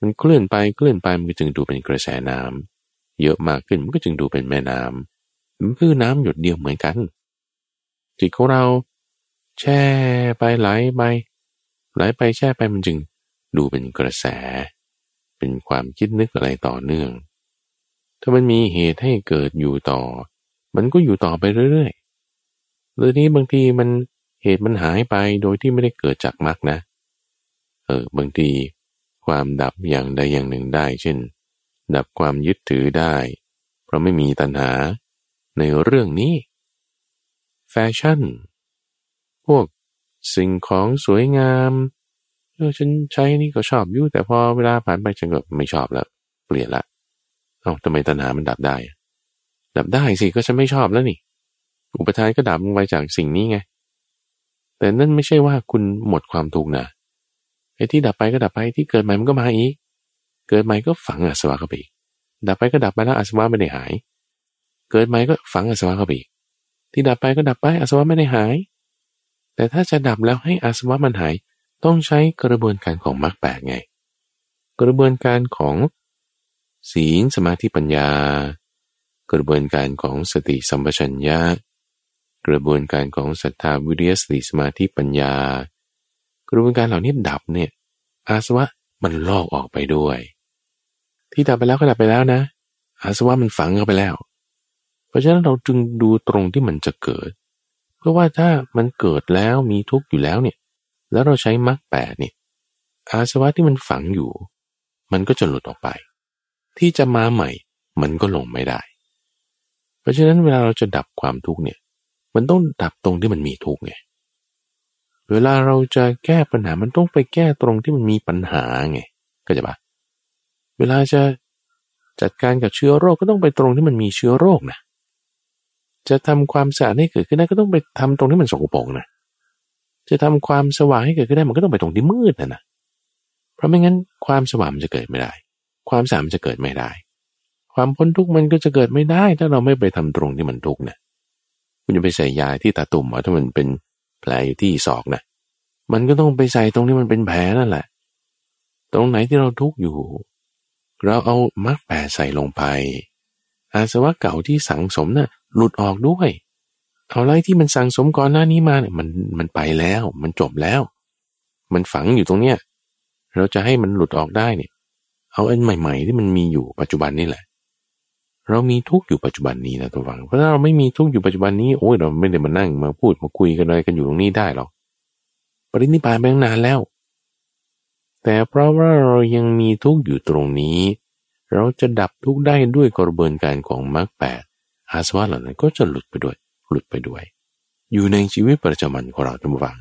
มันเคลื่อนไปเคลื่อนไปมันก็จึงดูเป็นกระแสน้ำ เยอะมากขึ้นมันก็จึงดูเป็นแม่น้ำมันคือน้ำหยดเดียวเหมือนกัน จิตของเราแช่ไปไหลไปไหลไปแช่ไปมันจึงดูเป็นกระแส เป็นความคิดนึกอะไรต่อเนื่อง ถ้ามันมีเหตุให้เกิดอยู่ต่อ มันก็อยู่ต่อไปเรื่อยหรือนี้บางทีมันเหตุมันหายไปโดยที่ไม่ได้เกิดจากมรรคนะ เออบางทีความดับอย่างใดอย่างหนึ่งได้ เช่น ดับความยึดถือได้ เพราะไม่มีตัณหาในเรื่องนี้ แฟชั่น พวกสิ่งของสวยงามเออฉันใช้นี่ก็ชอบอยู่แต่พอเวลาผ่านไปฉันก็ไม่ชอบแล้ว เปลี่ยนละเอา้าทำไมตัณหามันดับได้ ดับได้สิก็ฉันไม่ชอบแล้วนี่ อุปทานก็ดับลงไปจากสิ่งนี้ไง แต่นั่นไม่ใช่ว่าคุณหมดความทุกข์นะไอ้ที่ดับไปก็ดับไปที่เกิดใหม่มันก็มาอีก เกิดใหม่ก็ฝังอาสวะเข้าไปอีกดับไปก็ดับไปแล้วอาสวะไม่ได้หาย เกิดใหม่ก็ฝังอาสวะเข้าไปอีกที่ดับไปก็ดับไปอาสวะไม่ได้หาย แต่ถ้าจะดับแล้วให้อาสวะมันหาย ต้องใช้กระบวนการของมรรคแปดไง กระบวนการของศีลสมาธิปัญญา กระบวนการของสติสัมปชัญญะกระบวนการของศรัทธาวิริยสติสมาธิปัญญา กระบวนการเหล่านี้ดับเนี่ยอาสวะมันลอกออกไปด้วย ที่ดับไปแล้วก็ดับไปแล้วนะ อาสวะมันฝังเข้าไปแล้ว เพราะฉะนั้นเราจึงดูตรงที่มันจะเกิด เพราะว่าถ้ามันเกิดแล้วมีทุกข์อยู่แล้วเนี่ย แล้วเราใช้มรรคแปดเนี่ย อาสวะที่มันฝังอยู่ มันก็จะหลุดออกไป ที่จะมาใหม่ มันก็ลงไม่ได้ เพราะฉะนั้นเวลาเราจะดับความทุกข์เนี่ย มันต้องดับตรงที่มันมีทุกข์ไงเวลาเราจะแก้ปัญหา มันต้องไปแก้ตรงที่มันมีปัญหาไงก็จะปะ เวลาจะจัดการกับเชื้อโรคก็ต้องไปตรงที่มันมีเชื้อโรคนะ จะทำความสะอาดให้เกิดขึ้นได้ก็ต้องไปทำตรงที่มันสกปรกนะ จะทำความสว่างให้เกิดขึ้นได้มันก็ต้องไปตรงที่มืดนะนะ เพราะไม่งั้นความสว่างมันจะเกิดไม่ได้ ความสะอาดมันจะเกิดไม่ได้ ความพ้นทุกข์มันก็จะเกิดไม่ได้ ถ้าเราไม่ไปทำตรงที่มันทุกข์นะคุณจะไปใส่ยาที่ตาตุ่มถ้ามันเป็นแผลอยู่ที่ศอกนะมันก็ต้องไปใส่ตรงที่มันเป็นแผลนั่นแหละ ตรงไหนที่เราทุกข์อยู่ เราเอามรรคแปดใส่ลงไป อาสวะเก่าที่สังสมนะ่ะหลุดออกด้วย เอาไรที่มันสังสมก่อนหน้านี้มาเนี่ยมันมันไปแล้ว มันจบแล้ว มันฝังอยู่ตรงเนี้ยเราจะให้มันหลุดออกได้เนี่ย เอาอันใหม่ ๆ ที่มันมีอยู่ปัจจุบันนี่แหละ เรามีทุกอยู่ปัจจุบันนี้นะตัวฟังเพราะถ้าเราไม่มีทุกอยู่ปัจจุบันนี้โอ้ยเราไม่ได้มานั่งมาพูดมาคุยกันอะไรกันอยู่ตรงนี้ได้หรอกปรินิพานไปตั้งนานแล้ว แต่เพราะว่าเรายังมีทุกข์อยู่ตรงนี้ เราจะดับทุกข์ได้ด้วยกระบวนการของมรรคแปดอาสวะเหล่านั้นก็จะหลุดไปด้วย หลุดไปด้วย อยู่ในชีวิตประจำวันของเราทุกฝัง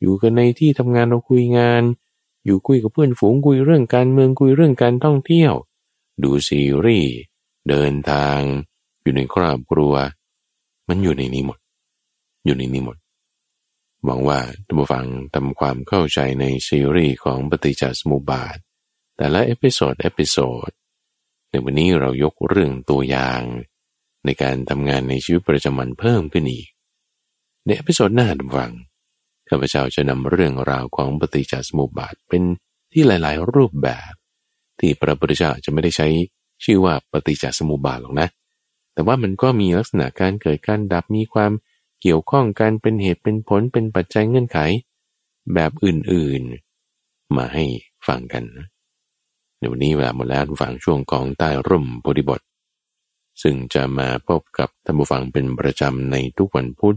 อยู่กันในที่ทำงานเราคุยงาน อยู่คุยกับเพื่อนฝูงคุยเรื่องการเมืองคุยเรื่องการท่องเที่ยว ดูซีรีส์เดินทาง อยู่ในครอบครัว มันอยู่ในนี้หมด อยู่ในนี้หมด หวังว่าท่านผู้ฟังทำความเข้าใจในซีรีส์ของปฏิจจสมุปบาท แต่ละ episode episode ในวันนี้เรายกเรื่องตัวอย่าง ในการทำงานในชีวิตประจำวันเพิ่มขึ้นอีก ใน episode หน้าท่านผู้ฟังข้าพเจ้าจะนำเรื่องราวของปฏิจจสมุปบาทเป็นที่หลาย ๆ รูปแบบ ที่พระพุทธเจ้าจะไม่ได้ใช้ชื่อว่าปฏิจจสมุปบาทหรอกนะ แต่ว่ามันก็มีลักษณะการเกิดการดับมีความ เกี่ยวข้องกันเป็นเหตุเป็นผลเป็นปัจจัยเงื่อนไข แบบอื่นๆ มาให้ฟังกันในวันนี้เวลาหมดแล้วฟังช่วงของใต้ร่มโพธิบท ซึ่งจะมาพบกับท่านผู้ฟังเป็นประจำในทุกวันพุธ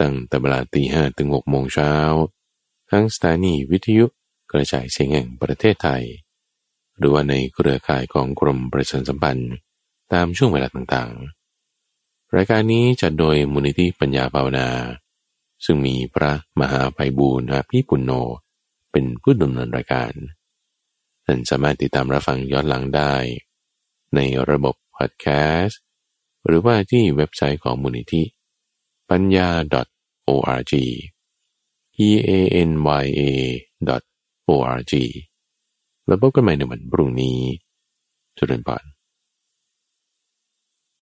ตั้งแต่เวลาตีห้ถึงหกโมงเช้าทั้งสถานีวิทยุกระจายเสียงแห่งประเทศไทย หรือว่าในเครือข่ายของกรมประชาสัมพันธ์ตามช่วงเวลาต่างๆ รายการนี้จัดโดยมูลนิธิปัญญาภาวนา ซึ่งมีพระมหาไพบูรณ์อาภีปุณโญเป็นผู้ดำเนินรายการ ท่านสามารถติดตามรับฟังย้อนหลังได้ ในระบบพอดแคสต์ หรือว่าที่เว็บไซต์ของมูลนิธิปัญญา .org p a n y a .org แล้วพบกันใหม่ในวันพรุ่งนี้จุดเริ่มต้น